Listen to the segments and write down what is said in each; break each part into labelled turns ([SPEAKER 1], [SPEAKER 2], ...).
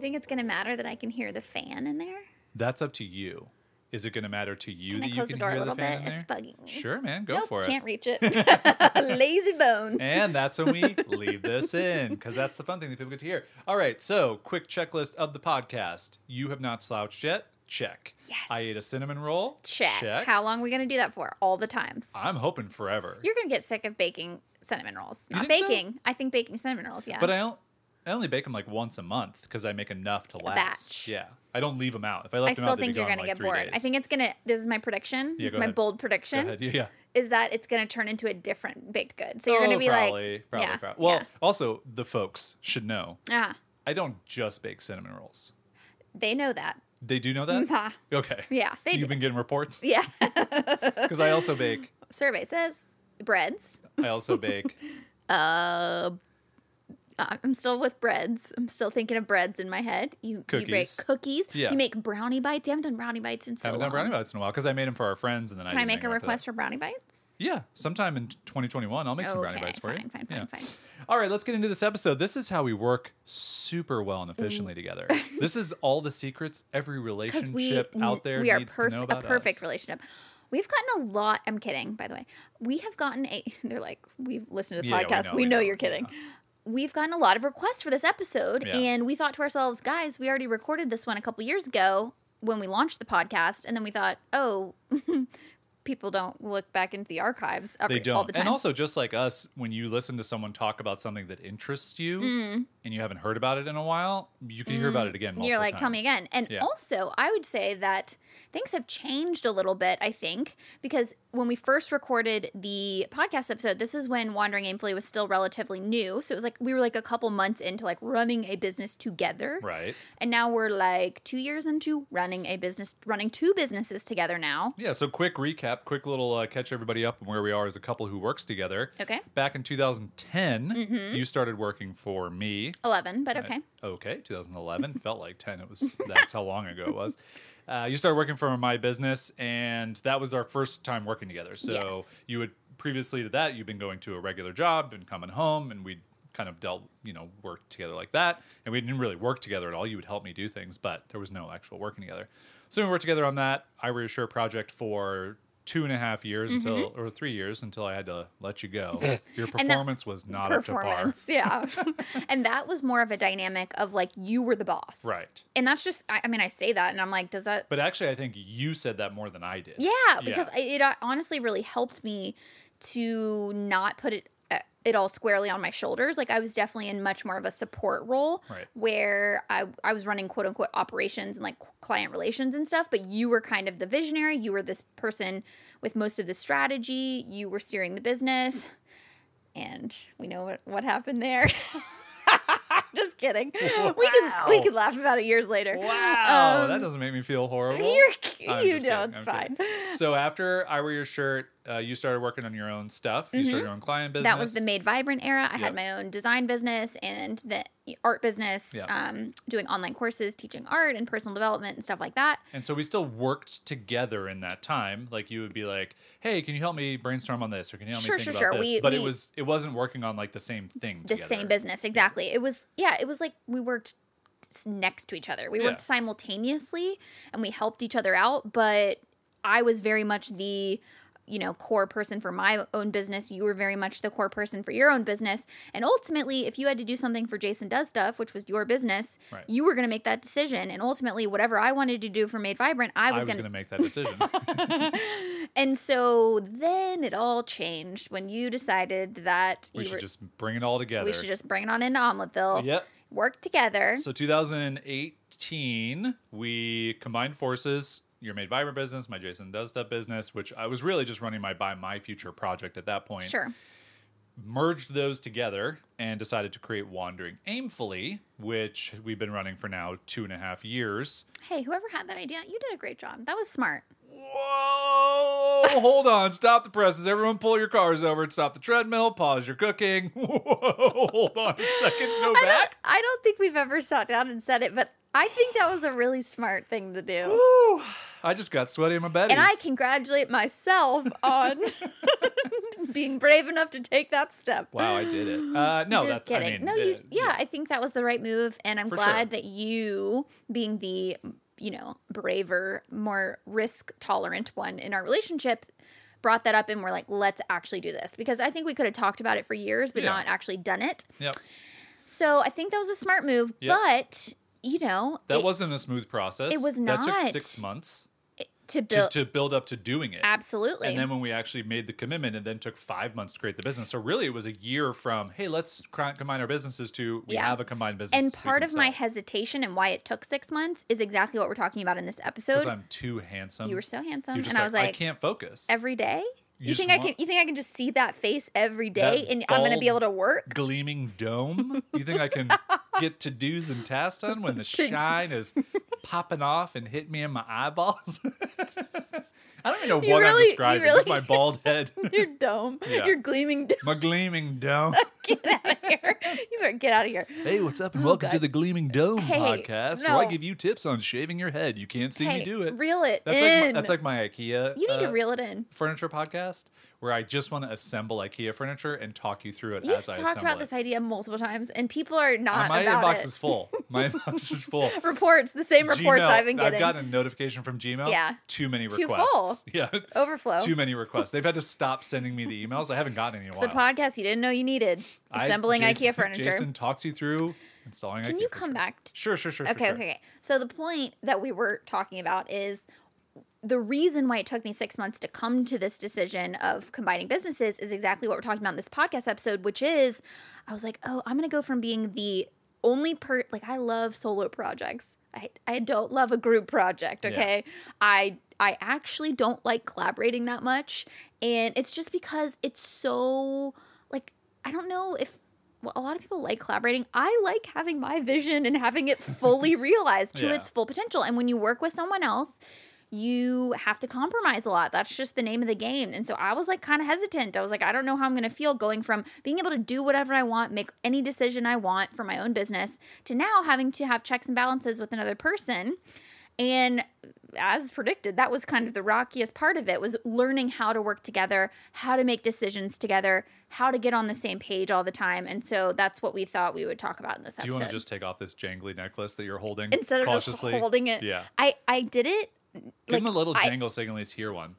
[SPEAKER 1] You think it's going to matter that I can hear the fan in there?
[SPEAKER 2] That's up to you. Is it going to matter to you
[SPEAKER 1] Can I
[SPEAKER 2] that
[SPEAKER 1] close
[SPEAKER 2] you
[SPEAKER 1] the
[SPEAKER 2] can
[SPEAKER 1] door a
[SPEAKER 2] hear the fan
[SPEAKER 1] bit? It's bugging me.
[SPEAKER 2] Sure, man. Go
[SPEAKER 1] nope,
[SPEAKER 2] for it.
[SPEAKER 1] Can't reach it. Lazy bones.
[SPEAKER 2] And that's when we leave this in because that's the fun thing that people get to hear. All right, so quick checklist of the podcast. You have not slouched yet. Check.
[SPEAKER 1] Yes.
[SPEAKER 2] I ate a cinnamon roll.
[SPEAKER 1] Check.
[SPEAKER 2] Check.
[SPEAKER 1] How long are we going to do that for? All the times.
[SPEAKER 2] I'm hoping forever.
[SPEAKER 1] You're going to get sick of baking cinnamon rolls. Not
[SPEAKER 2] think so?
[SPEAKER 1] baking. I think baking cinnamon rolls, yeah.
[SPEAKER 2] But I don't. I only bake them like once a month because I make enough to last.
[SPEAKER 1] batch.
[SPEAKER 2] Yeah, I don't leave them out. If I
[SPEAKER 1] I
[SPEAKER 2] them
[SPEAKER 1] still
[SPEAKER 2] out, they'd
[SPEAKER 1] think
[SPEAKER 2] be
[SPEAKER 1] you're gonna
[SPEAKER 2] like,
[SPEAKER 1] get bored. I think it's going to, this is my prediction.
[SPEAKER 2] Yeah,
[SPEAKER 1] this is my
[SPEAKER 2] ahead.
[SPEAKER 1] bold prediction.
[SPEAKER 2] ahead. Yeah.
[SPEAKER 1] Is that it's going to turn into a different baked good. So you're going to
[SPEAKER 2] Oh,
[SPEAKER 1] be
[SPEAKER 2] probably,
[SPEAKER 1] like,
[SPEAKER 2] probably,
[SPEAKER 1] yeah,
[SPEAKER 2] probably. Well,
[SPEAKER 1] yeah.
[SPEAKER 2] also the folks should know
[SPEAKER 1] Ah,
[SPEAKER 2] I don't just bake cinnamon rolls.
[SPEAKER 1] they know that.
[SPEAKER 2] They do know that.
[SPEAKER 1] Ah,
[SPEAKER 2] Okay.
[SPEAKER 1] yeah, they
[SPEAKER 2] You've
[SPEAKER 1] do.
[SPEAKER 2] been getting reports
[SPEAKER 1] Yeah.
[SPEAKER 2] because I also bake.
[SPEAKER 1] Survey says breads.
[SPEAKER 2] I also bake.
[SPEAKER 1] Uh, I'm still with breads. I'm still thinking of breads in my head. You, you
[SPEAKER 2] Cookies.
[SPEAKER 1] bake cookies.
[SPEAKER 2] Yeah.
[SPEAKER 1] You make brownie bites. You haven't done brownie bites in so I
[SPEAKER 2] haven't
[SPEAKER 1] long.
[SPEAKER 2] done brownie bites in a while because I made them for our friends and then
[SPEAKER 1] Can
[SPEAKER 2] I
[SPEAKER 1] I make a request for brownie bites?
[SPEAKER 2] Yeah, sometime in 2021, I'll make some brownie bites for
[SPEAKER 1] fine,
[SPEAKER 2] you.
[SPEAKER 1] fine,
[SPEAKER 2] Yeah.
[SPEAKER 1] fine, fine.
[SPEAKER 2] All right, let's get into this episode. This is how we work super well and mm. efficiently together. this is all the secrets every relationship
[SPEAKER 1] we
[SPEAKER 2] out there
[SPEAKER 1] we are
[SPEAKER 2] needs to know
[SPEAKER 1] perfect,
[SPEAKER 2] about
[SPEAKER 1] a perfect
[SPEAKER 2] us.
[SPEAKER 1] relationship. We've gotten a lot. I'm kidding, by the way. We have gotten a. They're like, we've listened to the
[SPEAKER 2] Yeah, we
[SPEAKER 1] podcast.
[SPEAKER 2] know,
[SPEAKER 1] we
[SPEAKER 2] we
[SPEAKER 1] know, you're kidding. We've gotten a lot of requests for this episode,
[SPEAKER 2] Yeah.
[SPEAKER 1] and we thought to ourselves, guys, we already recorded this one a couple years ago when we launched the podcast, and then we thought, oh, people don't look back into the archives every,
[SPEAKER 2] They don't.
[SPEAKER 1] all the time.
[SPEAKER 2] And also, just like us, when you listen to someone talk about something that interests you
[SPEAKER 1] Mm.
[SPEAKER 2] and you haven't heard about it in a while, you can hear about it again. Multiple
[SPEAKER 1] You're like, tell me again. And
[SPEAKER 2] Yeah.
[SPEAKER 1] also, I would say that things have changed a little bit, I think, because when we first recorded the podcast episode, this is when Wandering Aimfully was still relatively new. So it was like we were like a couple months into like running a business together.
[SPEAKER 2] Right.
[SPEAKER 1] And now we're like two years into running a business, running two businesses together now.
[SPEAKER 2] Yeah. So, quick recap, quick little uh, catch everybody up on where we are as a couple who works together.
[SPEAKER 1] Okay.
[SPEAKER 2] Back in 2010,
[SPEAKER 1] Mm-hmm.
[SPEAKER 2] you started working for me.
[SPEAKER 1] 11, but okay.
[SPEAKER 2] Okay, 2011 felt like 10. It was that's how long ago it was. Uh, you started working for my business, and that was our first time working together. So
[SPEAKER 1] Yes.
[SPEAKER 2] you had previously to that, you've been going to a regular job and coming home, and we'd kind of dealt, you know, worked together like that. And we didn't really work together at all. You would help me do things, but there was no actual working together. So we worked together on that I Your project for two and a half years until, or three years until I had to let you go. Your
[SPEAKER 1] Mm-hmm. And that-
[SPEAKER 2] performance was not up to par.
[SPEAKER 1] Yeah. and that was more of a dynamic of like you were the boss.
[SPEAKER 2] Right.
[SPEAKER 1] And that's just, I, I mean, I say that and I'm like, does that,
[SPEAKER 2] But actually, I think you said that more than I did.
[SPEAKER 1] Yeah, because I it uh, honestly really helped me to not put it it all squarely on my shoulders. Like I was definitely in much more of a support role
[SPEAKER 2] Right.
[SPEAKER 1] where I I was running quote unquote operations and like client relations and stuff, but you were kind of the visionary. You were this person with most of the strategy. You were steering the business. And we know what, what happened there. Just kidding. We can we can laugh about it years later.
[SPEAKER 2] Wow, that
[SPEAKER 1] Um,
[SPEAKER 2] doesn't make me feel horrible.
[SPEAKER 1] You're, you know
[SPEAKER 2] kidding,
[SPEAKER 1] it's
[SPEAKER 2] I'm
[SPEAKER 1] fine.
[SPEAKER 2] kidding. So after I wear your shirt, uh, you started working on your own stuff. You started your own client business.
[SPEAKER 1] Mm-hmm. That was the Made Vibrant era. I
[SPEAKER 2] Yep.
[SPEAKER 1] had my own design business and the art business,
[SPEAKER 2] Yep.
[SPEAKER 1] um, doing online courses, teaching art and personal development and stuff like that.
[SPEAKER 2] And so we still worked together in that time. Like you would be like, "Hey, can you help me brainstorm on this?" Or can you help
[SPEAKER 1] Sure,
[SPEAKER 2] me think
[SPEAKER 1] sure,
[SPEAKER 2] about
[SPEAKER 1] sure.
[SPEAKER 2] this?
[SPEAKER 1] We-
[SPEAKER 2] but it was it wasn't working on like the same thing.
[SPEAKER 1] The
[SPEAKER 2] together.
[SPEAKER 1] same business, exactly. It was, yeah, it was like we worked next to each other. We
[SPEAKER 2] Yeah.
[SPEAKER 1] worked simultaneously and we helped each other out, but I was very much the you know core person for my own business you were very much the core person for your own business and ultimately if you had to do something for jason does stuff which was your business
[SPEAKER 2] Right.
[SPEAKER 1] you were going to make that decision and ultimately whatever i wanted to do for made vibrant i was,
[SPEAKER 2] was
[SPEAKER 1] going
[SPEAKER 2] to make that decision.
[SPEAKER 1] and so then it all changed when you decided that
[SPEAKER 2] we should
[SPEAKER 1] were,
[SPEAKER 2] just bring it all together.
[SPEAKER 1] we should just bring it on into omeleteville
[SPEAKER 2] Yep.
[SPEAKER 1] work together
[SPEAKER 2] So 2018, we combined forces. Your Made Vibrant business, my Jason Does Stuff business, which I was really just running my Buy My Future project at that point.
[SPEAKER 1] sure
[SPEAKER 2] merged those together and decided to create Wandering Aimfully, which we've been running for now two and a half years.
[SPEAKER 1] Hey, whoever had that idea, you did a great job. That was smart.
[SPEAKER 2] Whoa! Hold on. Stop the presses. Everyone pull your cars over and stop the treadmill. Pause your cooking. Whoa! Hold on a second. Go
[SPEAKER 1] I don't,
[SPEAKER 2] back.
[SPEAKER 1] I don't think we've ever sat down and said it, but I think that was a really smart thing to do.
[SPEAKER 2] Woo! I just got sweaty in my bed.
[SPEAKER 1] And I congratulate myself on being brave enough to take that step.
[SPEAKER 2] Wow, I did it. Uh, no,
[SPEAKER 1] Just
[SPEAKER 2] that's
[SPEAKER 1] kidding.
[SPEAKER 2] I mean,
[SPEAKER 1] no, you.
[SPEAKER 2] uh,
[SPEAKER 1] yeah, I think that was the right move, and I'm
[SPEAKER 2] For
[SPEAKER 1] glad
[SPEAKER 2] sure.
[SPEAKER 1] that you, being the you know braver, more risk tolerant one in our relationship, brought that up, and we're like, let's actually do this because I think we could have talked about it for years, but
[SPEAKER 2] Yeah.
[SPEAKER 1] not actually done it.
[SPEAKER 2] Yep.
[SPEAKER 1] So I think that was a smart move,
[SPEAKER 2] Yep.
[SPEAKER 1] but you know,
[SPEAKER 2] That
[SPEAKER 1] it-
[SPEAKER 2] wasn't a smooth process.
[SPEAKER 1] it was not.
[SPEAKER 2] That took six months
[SPEAKER 1] to
[SPEAKER 2] to,
[SPEAKER 1] build
[SPEAKER 2] to build up to doing it.
[SPEAKER 1] absolutely.
[SPEAKER 2] And then when we actually made the commitment, and then took five months to create the business. So really, it was a year from hey, let's combine our businesses to we
[SPEAKER 1] Yeah.
[SPEAKER 2] have a combined business.
[SPEAKER 1] and part of my hesitation and why it took six months is exactly what we're talking about in this episode. because.
[SPEAKER 2] I'm too handsome.
[SPEAKER 1] You were so handsome, and I was like,
[SPEAKER 2] I can't focus.
[SPEAKER 1] every day.
[SPEAKER 2] You
[SPEAKER 1] You, think I can? You think I can just see that face every day,
[SPEAKER 2] That
[SPEAKER 1] and I'm gonna be able to work?
[SPEAKER 2] Gleaming dome. You think I can get to do's and tasks done when the shine is popping off and hitting me in my eyeballs? I don't even know
[SPEAKER 1] You
[SPEAKER 2] what I'm describing.
[SPEAKER 1] really-
[SPEAKER 2] Just my bald head.
[SPEAKER 1] Your dome,
[SPEAKER 2] Yeah.
[SPEAKER 1] your gleaming dome.
[SPEAKER 2] my gleaming dome.
[SPEAKER 1] Get out of here! You better get out of here.
[SPEAKER 2] Hey, what's up, and
[SPEAKER 1] Oh,
[SPEAKER 2] welcome to the Gleaming Dome
[SPEAKER 1] Hey,
[SPEAKER 2] podcast, where I give you tips on shaving your head. You can't see
[SPEAKER 1] hey,
[SPEAKER 2] me do it.
[SPEAKER 1] Reel it
[SPEAKER 2] That's like, my,
[SPEAKER 1] in.
[SPEAKER 2] that's like my IKEA.
[SPEAKER 1] you need to
[SPEAKER 2] uh,
[SPEAKER 1] reel it in.
[SPEAKER 2] furniture podcast, where I just want to assemble IKEA furniture and talk you through it
[SPEAKER 1] You've
[SPEAKER 2] as I
[SPEAKER 1] talked about
[SPEAKER 2] it.
[SPEAKER 1] this idea multiple times, and people are
[SPEAKER 2] Uh,
[SPEAKER 1] not
[SPEAKER 2] my
[SPEAKER 1] about
[SPEAKER 2] inbox
[SPEAKER 1] it.
[SPEAKER 2] is full. My inbox is full.
[SPEAKER 1] reports, the same reports
[SPEAKER 2] Gmail,
[SPEAKER 1] I've been getting.
[SPEAKER 2] I've gotten a notification from Gmail.
[SPEAKER 1] Yeah.
[SPEAKER 2] Too many requests.
[SPEAKER 1] Too full.
[SPEAKER 2] Yeah.
[SPEAKER 1] Overflow.
[SPEAKER 2] Too many requests. They've had to stop sending me the emails. I haven't gotten any in a
[SPEAKER 1] the podcast you didn't know you needed.
[SPEAKER 2] I-
[SPEAKER 1] Assembling
[SPEAKER 2] Jason-
[SPEAKER 1] IKEA furniture.
[SPEAKER 2] Jason talks you through installing
[SPEAKER 1] Can
[SPEAKER 2] IKEA
[SPEAKER 1] you
[SPEAKER 2] furniture.
[SPEAKER 1] come back to
[SPEAKER 2] Sure, sure, sure. sure,
[SPEAKER 1] Okay,
[SPEAKER 2] sure.
[SPEAKER 1] okay, okay. So the point that we were talking about is the reason why it took me six months to come to this decision of combining businesses is exactly what we're talking about in this podcast episode, which is I was like, oh, I'm gonna go from being the only per like I love solo projects. I, I don't love a group project,
[SPEAKER 2] Yeah.
[SPEAKER 1] okay? I I actually don't like collaborating that much. And it's just because it's so like I don't know if well, a lot of people like collaborating. I like having my vision and having it fully realized to
[SPEAKER 2] Yeah.
[SPEAKER 1] its full potential. And when you work with someone else, you have to compromise a lot. That's just the name of the game. And so I was like kind of hesitant. I was like, I don't know how I'm going to feel going from being able to do whatever I want, make any decision I want for my own business, to now having to have checks and balances with another person. And as predicted, that was kind of the rockiest part of it was learning how to work together, how to make decisions together, how to get on the same page all the time. And so that's what we thought we would talk about in this episode.
[SPEAKER 2] Do you want to just take off this jangly necklace that you're holding
[SPEAKER 1] instead of
[SPEAKER 2] cautiously?
[SPEAKER 1] just holding it?
[SPEAKER 2] Yeah.
[SPEAKER 1] I I did it.
[SPEAKER 2] Give him a
[SPEAKER 1] like,
[SPEAKER 2] little
[SPEAKER 1] I-
[SPEAKER 2] jangle signal. He's here one.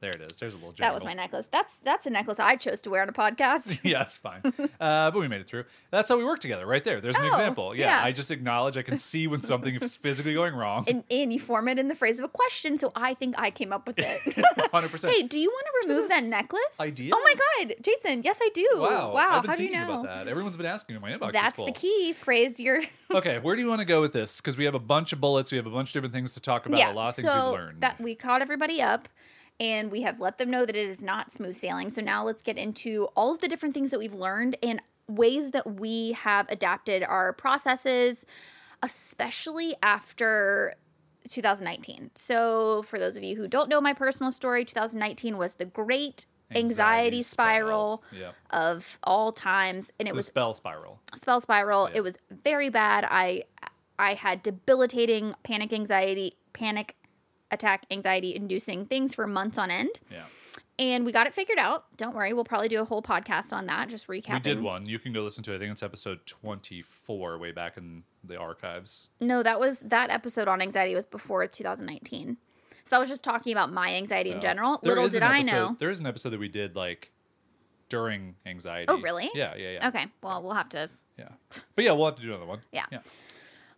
[SPEAKER 2] There it is. There's a little jangle.
[SPEAKER 1] That was my necklace. That's that's a necklace I chose to wear on a podcast.
[SPEAKER 2] yeah, it's fine. Uh, but we made it through. That's how we work together, right there. There's an
[SPEAKER 1] Oh,
[SPEAKER 2] example. Yeah,
[SPEAKER 1] yeah.
[SPEAKER 2] I just acknowledge. I can see when something is physically going wrong.
[SPEAKER 1] and, and you form it in the phrase of a question, so I think I came up with it.
[SPEAKER 2] Hundred percent.
[SPEAKER 1] hey, do you want to remove that necklace?
[SPEAKER 2] idea?
[SPEAKER 1] Oh my god, Jason, yes I do.
[SPEAKER 2] Wow.
[SPEAKER 1] Wow, how do you know?
[SPEAKER 2] about that. Everyone's been asking me. My inbox is
[SPEAKER 1] That's the key phrase you're
[SPEAKER 2] okay, where do you want to go with this? Because we have a bunch of bullets. We have a bunch of different things to talk about. a lot of things
[SPEAKER 1] so
[SPEAKER 2] we've learned.
[SPEAKER 1] that we caught everybody up and we have let them know that it is not smooth sailing. So now let's get into all of the different things that we've learned and ways that we have adapted our processes, especially after 2019. So for those of you who don't know my personal story, 2019 was the great anxiety, spiral,
[SPEAKER 2] Yeah.
[SPEAKER 1] of all times and it
[SPEAKER 2] The
[SPEAKER 1] was
[SPEAKER 2] spell spiral.
[SPEAKER 1] spell spiral.
[SPEAKER 2] Yeah.
[SPEAKER 1] It was very bad. I I had debilitating panic anxiety, panic attack anxiety inducing things for months on end.
[SPEAKER 2] Yeah.
[SPEAKER 1] And we got it figured out. Don't worry, we'll probably do a whole podcast on that, just recapping.
[SPEAKER 2] We did one. You can go listen to it. I think it's episode 24 way back in the archives.
[SPEAKER 1] No, that was that episode on anxiety was before 2019. So I was just talking about my anxiety in general.
[SPEAKER 2] There
[SPEAKER 1] Little did I
[SPEAKER 2] episode-
[SPEAKER 1] know.
[SPEAKER 2] There is an episode that we did like during anxiety.
[SPEAKER 1] Oh, really?
[SPEAKER 2] Yeah, yeah, yeah.
[SPEAKER 1] Okay, well, we'll have to
[SPEAKER 2] Yeah. But yeah, we'll have to do another one.
[SPEAKER 1] Yeah.
[SPEAKER 2] Yeah.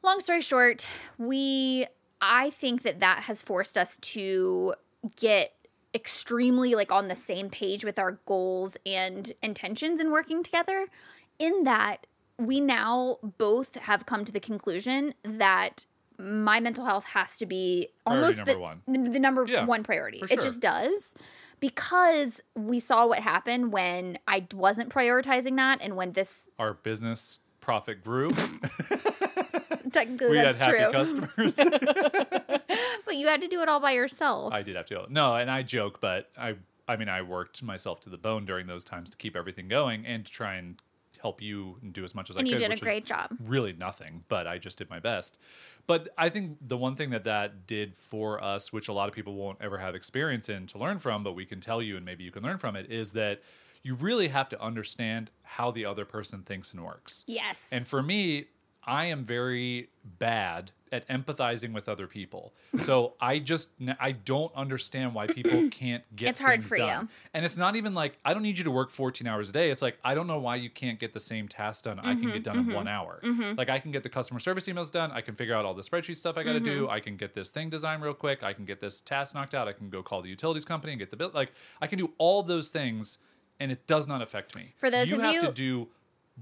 [SPEAKER 1] long story short, we I think that that has forced us to get extremely like on the same page with our goals and intentions in working together in that we now both have come to the conclusion that my mental health has to be almost
[SPEAKER 2] number
[SPEAKER 1] the,
[SPEAKER 2] one.
[SPEAKER 1] the, number
[SPEAKER 2] Yeah,
[SPEAKER 1] one priority.
[SPEAKER 2] for
[SPEAKER 1] It just does because we saw what happened when I wasn't prioritizing that and when this
[SPEAKER 2] Our business profit grew.
[SPEAKER 1] technically
[SPEAKER 2] we had
[SPEAKER 1] that's
[SPEAKER 2] happy
[SPEAKER 1] true.
[SPEAKER 2] customers.
[SPEAKER 1] but you had to do it all by yourself.
[SPEAKER 2] I did have to. No, and I joke, but I I mean I worked myself to the bone during those times to keep everything going and to try and help you and do as much as
[SPEAKER 1] and
[SPEAKER 2] I could.
[SPEAKER 1] And you
[SPEAKER 2] did a
[SPEAKER 1] great job.
[SPEAKER 2] Really nothing, but I just did my best. But I think the one thing that that did for us, which a lot of people won't ever have experience in to learn from, but we can tell you and maybe you can learn from it, is that you really have to understand how the other person thinks and works.
[SPEAKER 1] Yes.
[SPEAKER 2] And for me, I am very bad at empathizing with other people. So I just I don't understand why people can't get
[SPEAKER 1] It's hard
[SPEAKER 2] things
[SPEAKER 1] for you.
[SPEAKER 2] done. And it's not even like I don't need you to work 14 hours a day. It's like I don't know why you can't get the same task done. I
[SPEAKER 1] Mm-hmm,
[SPEAKER 2] can get done in 1 hour. Like I can get the customer service emails done, I can figure out all the spreadsheet stuff I got to
[SPEAKER 1] Mm-hmm.
[SPEAKER 2] do, I can get this thing designed real quick, I can get this task knocked out, I can go call the utilities company and get the bill. Like I can do all those things and it does not affect me.
[SPEAKER 1] For those
[SPEAKER 2] you
[SPEAKER 1] of
[SPEAKER 2] have
[SPEAKER 1] you-
[SPEAKER 2] to do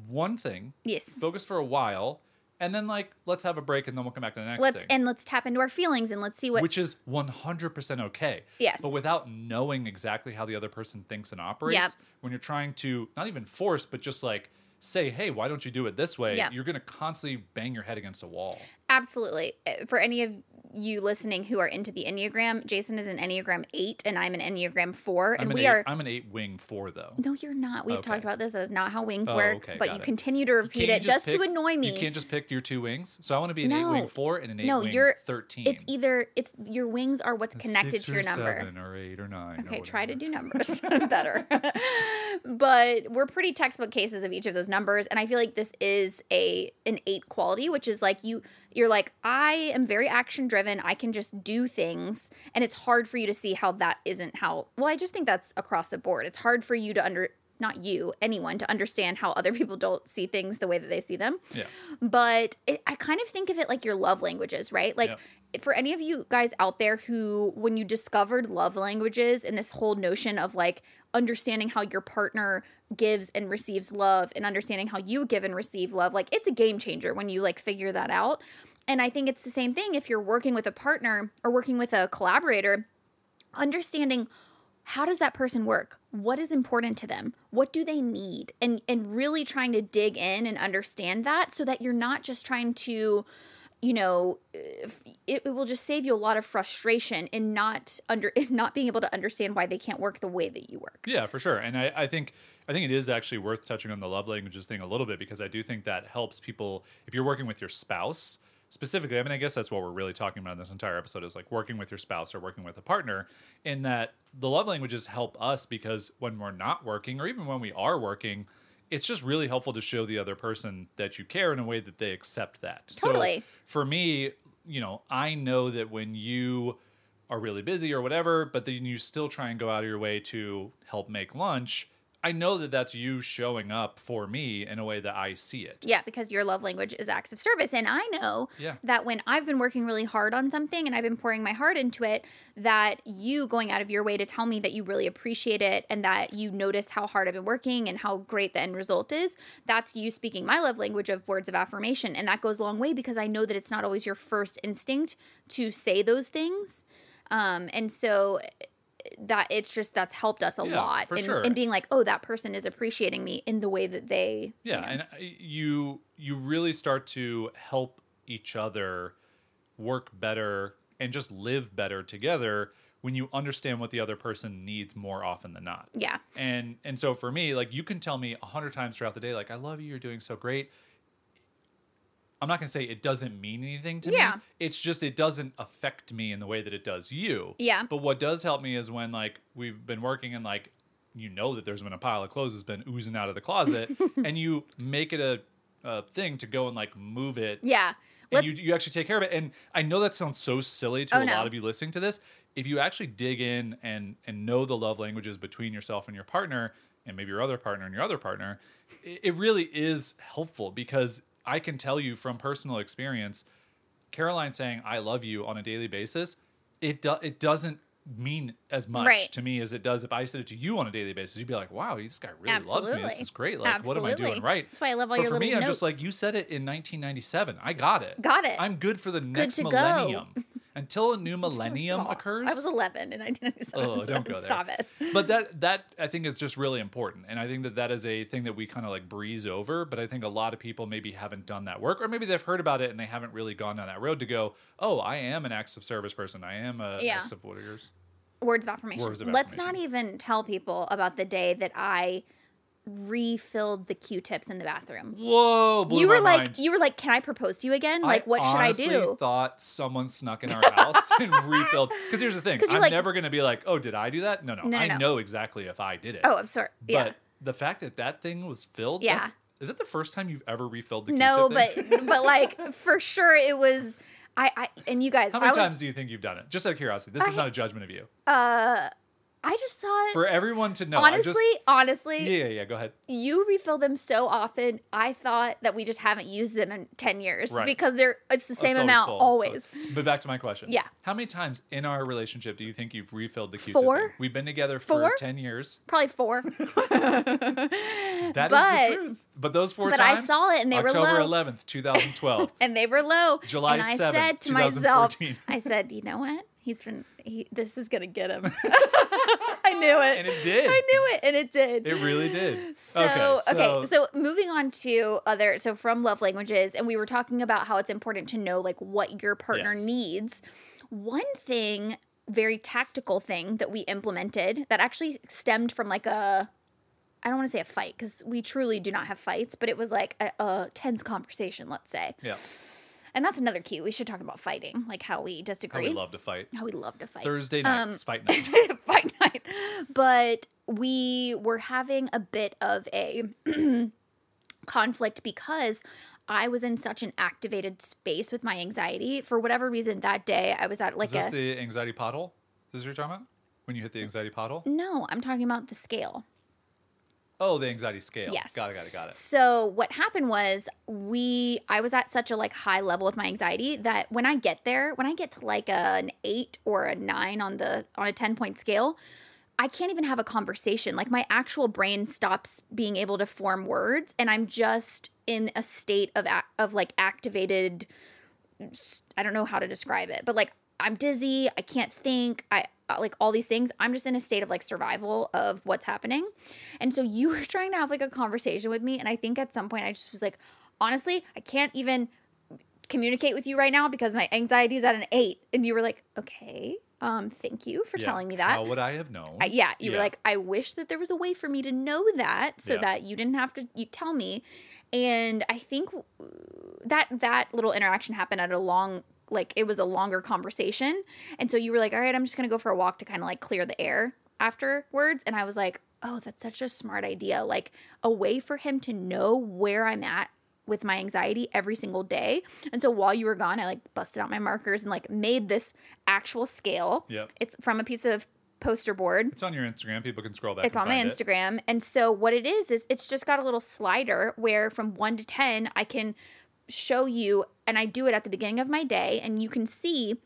[SPEAKER 2] one thing
[SPEAKER 1] yes.
[SPEAKER 2] focus for a while, and then like let's have a break, and then we'll come back to the next
[SPEAKER 1] Let's
[SPEAKER 2] thing.
[SPEAKER 1] and let's tap into our feelings and let's see what
[SPEAKER 2] which is 100% okay.
[SPEAKER 1] Yes.
[SPEAKER 2] But without knowing exactly how the other person thinks and operates,
[SPEAKER 1] Yep.
[SPEAKER 2] when you're trying to not even force, but just like say, hey, why don't you do it this way?
[SPEAKER 1] Yep.
[SPEAKER 2] You're going to constantly bang your head against a wall.
[SPEAKER 1] Absolutely. Uh, For any of you listening who are into the Enneagram, Jason is an Enneagram 8 and I'm an Enneagram 4 and
[SPEAKER 2] an
[SPEAKER 1] we
[SPEAKER 2] eight,
[SPEAKER 1] are
[SPEAKER 2] I'm an eight wing four though.
[SPEAKER 1] No, you're not. We've
[SPEAKER 2] Okay.
[SPEAKER 1] talked about this. That's not how wings
[SPEAKER 2] Oh,
[SPEAKER 1] work.
[SPEAKER 2] okay,
[SPEAKER 1] but you
[SPEAKER 2] it.
[SPEAKER 1] continue to repeat it just,
[SPEAKER 2] pick-
[SPEAKER 1] to annoy me.
[SPEAKER 2] You can't just pick your two wings. So I want to be an eight wing four and an eight
[SPEAKER 1] no,
[SPEAKER 2] wing
[SPEAKER 1] you're
[SPEAKER 2] 13.
[SPEAKER 1] It's either it's your wings are what's connected to your
[SPEAKER 2] or
[SPEAKER 1] number.
[SPEAKER 2] Seven or eight or nine. or
[SPEAKER 1] Okay, try to do numbers better. but we're pretty textbook cases of each of those numbers and I feel like this is a an 8 quality, which is like you you're like I am very action driven. I can just do things and it's hard for you to see how that isn't how Well, I just think that's across the board. It's hard for you to under not you, anyone to understand how other people don't see things the way that they see them
[SPEAKER 2] Yeah.
[SPEAKER 1] but it, I kind of think of it like your love languages, right? Like
[SPEAKER 2] Yep.
[SPEAKER 1] for any of you guys out there who, when you discovered love languages and this whole notion of like understanding how your partner gives and receives love and understanding how you give and receive love, like it's a game changer when you like figure that out. And I think it's the same thing if you're working with a partner or working with a collaborator, understanding how does that person work what is important to them what do they need and and really trying to dig in and understand that so that you're not just trying to you know it, it will just save you a lot of frustration in not under in not being able to understand why they can't work the way that you work
[SPEAKER 2] Yeah, for sure. And I, I think I think it is actually worth touching on the love languages thing a little bit because I do think that helps people if you're working with your spouse specifically. I mean, I guess that's what we're really talking about in this entire episode is like working with your spouse or working with a partner. In that the love languages help us because when we're not working or even when we are working, it's just really helpful to show the other person that you care in a way that they accept that.
[SPEAKER 1] Totally.
[SPEAKER 2] So for me, you know, I know that when you are really busy or whatever, but then you still try and go out of your way to help make lunch, I know that that's you showing up for me in a way that I see it.
[SPEAKER 1] Yeah, because your love language is acts of service. And I know
[SPEAKER 2] Yeah.
[SPEAKER 1] that when I've been working really hard on something and I've been pouring my heart into it, that you going out of your way to tell me that you really appreciate it and that you notice how hard I've been working and how great the end result is, that's you speaking my love language of words of affirmation. And that goes a long way because I know that it's not always your first instinct to say those things. Um, and so that it's just that's helped us a
[SPEAKER 2] Yeah,
[SPEAKER 1] lot
[SPEAKER 2] for
[SPEAKER 1] in,
[SPEAKER 2] sure.
[SPEAKER 1] in being like, oh, that person is appreciating me in the way that they you
[SPEAKER 2] Yeah,
[SPEAKER 1] know.
[SPEAKER 2] and uh, you you really start to help each other work better and just live better together when you understand what the other person needs more often than not.
[SPEAKER 1] yeah.
[SPEAKER 2] And and so for me, like you can tell me a hundred times throughout the day, like I love you, you're doing so great. I'm not gonna say it doesn't mean anything to
[SPEAKER 1] Yeah.
[SPEAKER 2] me. It's just it doesn't affect me in the way that it does you.
[SPEAKER 1] Yeah.
[SPEAKER 2] But what does help me is when like we've been working and like you know that there's been a pile of clothes that's been oozing out of the closet, and you make it a, a thing to go and like move it
[SPEAKER 1] Yeah.
[SPEAKER 2] and
[SPEAKER 1] Let's,
[SPEAKER 2] you, you actually take care of it. And I know that sounds so silly to
[SPEAKER 1] Oh,
[SPEAKER 2] a
[SPEAKER 1] no.
[SPEAKER 2] lot of you listening to this. If you actually dig in and and know the love languages between yourself and your partner, and maybe your other partner and your other partner, it really is helpful because I can tell you from personal experience, Caroline saying "I love you" on a daily basis, it do, it doesn't mean as much
[SPEAKER 1] Right.
[SPEAKER 2] to me as it does if I said it to you on a daily basis. You'd be like, "Wow, this guy really loves me. This is great. Like, what am I doing right?"
[SPEAKER 1] That's why I love all
[SPEAKER 2] but
[SPEAKER 1] your
[SPEAKER 2] for me, I'm just like you said it in 1997. I got it.
[SPEAKER 1] Got it.
[SPEAKER 2] I'm good for the next millennium. Until a new millennium
[SPEAKER 1] Small.
[SPEAKER 2] occurs.
[SPEAKER 1] I was 11 in 1997.
[SPEAKER 2] Oh, don't go there.
[SPEAKER 1] Stop it.
[SPEAKER 2] but that that I think is just really important, and I think that that is a thing that we kind of like breeze over. But I think a lot of people maybe haven't done that work, or maybe they've heard about it and they haven't really gone down that road to go, oh, I am an acts of service person. I am a
[SPEAKER 1] Yeah.
[SPEAKER 2] acts of what are yours?
[SPEAKER 1] Words of affirmation.
[SPEAKER 2] Words of
[SPEAKER 1] Let's not even tell people about the day that I refilled the Q-tips in the bathroom.
[SPEAKER 2] Whoa,
[SPEAKER 1] you were like,
[SPEAKER 2] mind.
[SPEAKER 1] you were like, can I propose to you again? Like, what should I do?
[SPEAKER 2] Thought someone snuck in our house and refilled. Because here's the thing: I'm
[SPEAKER 1] like-
[SPEAKER 2] never gonna be like, "Oh, did I do that?" No, no,
[SPEAKER 1] No, no,
[SPEAKER 2] I
[SPEAKER 1] no.
[SPEAKER 2] know exactly if I did it.
[SPEAKER 1] Oh, I'm sorry. Yeah.
[SPEAKER 2] but the fact that that thing was filled.
[SPEAKER 1] Yeah.
[SPEAKER 2] Is it the first time you've ever refilled the Q-tip
[SPEAKER 1] but
[SPEAKER 2] thing?
[SPEAKER 1] but like for sure it was. I, I and you guys.
[SPEAKER 2] How many
[SPEAKER 1] I was,
[SPEAKER 2] times do you think you've done it? Just out of curiosity. This is not a judgment of you.
[SPEAKER 1] Uh, I just saw it.
[SPEAKER 2] For everyone to know.
[SPEAKER 1] Honestly,
[SPEAKER 2] just,
[SPEAKER 1] honestly,
[SPEAKER 2] yeah, yeah, yeah. Go ahead.
[SPEAKER 1] you refill them so often. I thought that we just haven't used them in ten years
[SPEAKER 2] Right.
[SPEAKER 1] because they're it's the same
[SPEAKER 2] It's
[SPEAKER 1] amount always.
[SPEAKER 2] It's But back to my question.
[SPEAKER 1] Yeah.
[SPEAKER 2] How many times in our relationship do you think you've refilled the Q-tip?
[SPEAKER 1] Four?
[SPEAKER 2] thing? We've been together for
[SPEAKER 1] Four?
[SPEAKER 2] ten years.
[SPEAKER 1] Probably four.
[SPEAKER 2] That is
[SPEAKER 1] but,
[SPEAKER 2] the truth. But those four
[SPEAKER 1] but I saw it and they were low.
[SPEAKER 2] October 11th, 2012.
[SPEAKER 1] and they were low.
[SPEAKER 2] July
[SPEAKER 1] and I
[SPEAKER 2] 7th,
[SPEAKER 1] said to myself,
[SPEAKER 2] 2014.
[SPEAKER 1] I said, you know what? He's been. He, this is gonna get him. I knew it.
[SPEAKER 2] And it did.
[SPEAKER 1] I knew it, and it did.
[SPEAKER 2] It really did.
[SPEAKER 1] So,
[SPEAKER 2] okay, so,
[SPEAKER 1] okay, so moving on to other, so from love languages, and we were talking about how it's important to know like what your partner
[SPEAKER 2] Yes.
[SPEAKER 1] needs. One thing, very tactical thing that we implemented that actually stemmed from like a, I don't want to say a fight because we truly do not have fights, but it was like a, a tense conversation, let's say.
[SPEAKER 2] yeah,
[SPEAKER 1] And that's another key. We should talk about fighting, like how we disagree,
[SPEAKER 2] we love to fight.
[SPEAKER 1] how we love to fight.
[SPEAKER 2] Thursday
[SPEAKER 1] Um,
[SPEAKER 2] nights, fight night.
[SPEAKER 1] fight night. But we were having a bit of a conflict because I was in such an activated space with my anxiety. For whatever reason, that day I was at like
[SPEAKER 2] is this
[SPEAKER 1] a.
[SPEAKER 2] the anxiety pothole? Is this what you're talking about? When you hit the anxiety pothole?
[SPEAKER 1] no, I'm talking about the scale.
[SPEAKER 2] Oh, the anxiety scale.
[SPEAKER 1] Yes.
[SPEAKER 2] Got it, got it, got it.
[SPEAKER 1] So what happened was we I was at such a like high level with my anxiety that when I get there, when I get to like a, an 8 or a 9 on the on a 10 point scale, I can't even have a conversation. Like my actual brain stops being able to form words and I'm just in a state of of like activated I don't know how to describe it, but like I'm dizzy, I can't think, I like all these things. I'm just in a state of like survival of what's happening. And so you were trying to have like a conversation with me and I think at some point I just was like, honestly, I can't even communicate with you right now because my anxiety is at an 8 and you were like, "Okay, um thank you for
[SPEAKER 2] Yeah.
[SPEAKER 1] telling me that."
[SPEAKER 2] How would I have known?
[SPEAKER 1] I, yeah, you were like, I wish that there was a way for me to know that so
[SPEAKER 2] Yeah.
[SPEAKER 1] that you didn't have to you tell me. And I think that that little interaction happened at a long like it was a longer conversation. And so you were like, "All right, I'm just going to go for a walk to kind of like clear the air afterwards." And I was like, "Oh, that's such a smart idea. Like a way for him to know where I'm at with my anxiety every single day. And so while you were gone, I like busted out my markers and like made this actual scale.
[SPEAKER 2] Yep.
[SPEAKER 1] It's from a piece of poster board.
[SPEAKER 2] It's on your Instagram. People can scroll back.
[SPEAKER 1] It's on my
[SPEAKER 2] find it.
[SPEAKER 1] Instagram. And so what it is is it's just got a little slider where from 1 to 10 I can show you and I do it at the beginning of my day and you can see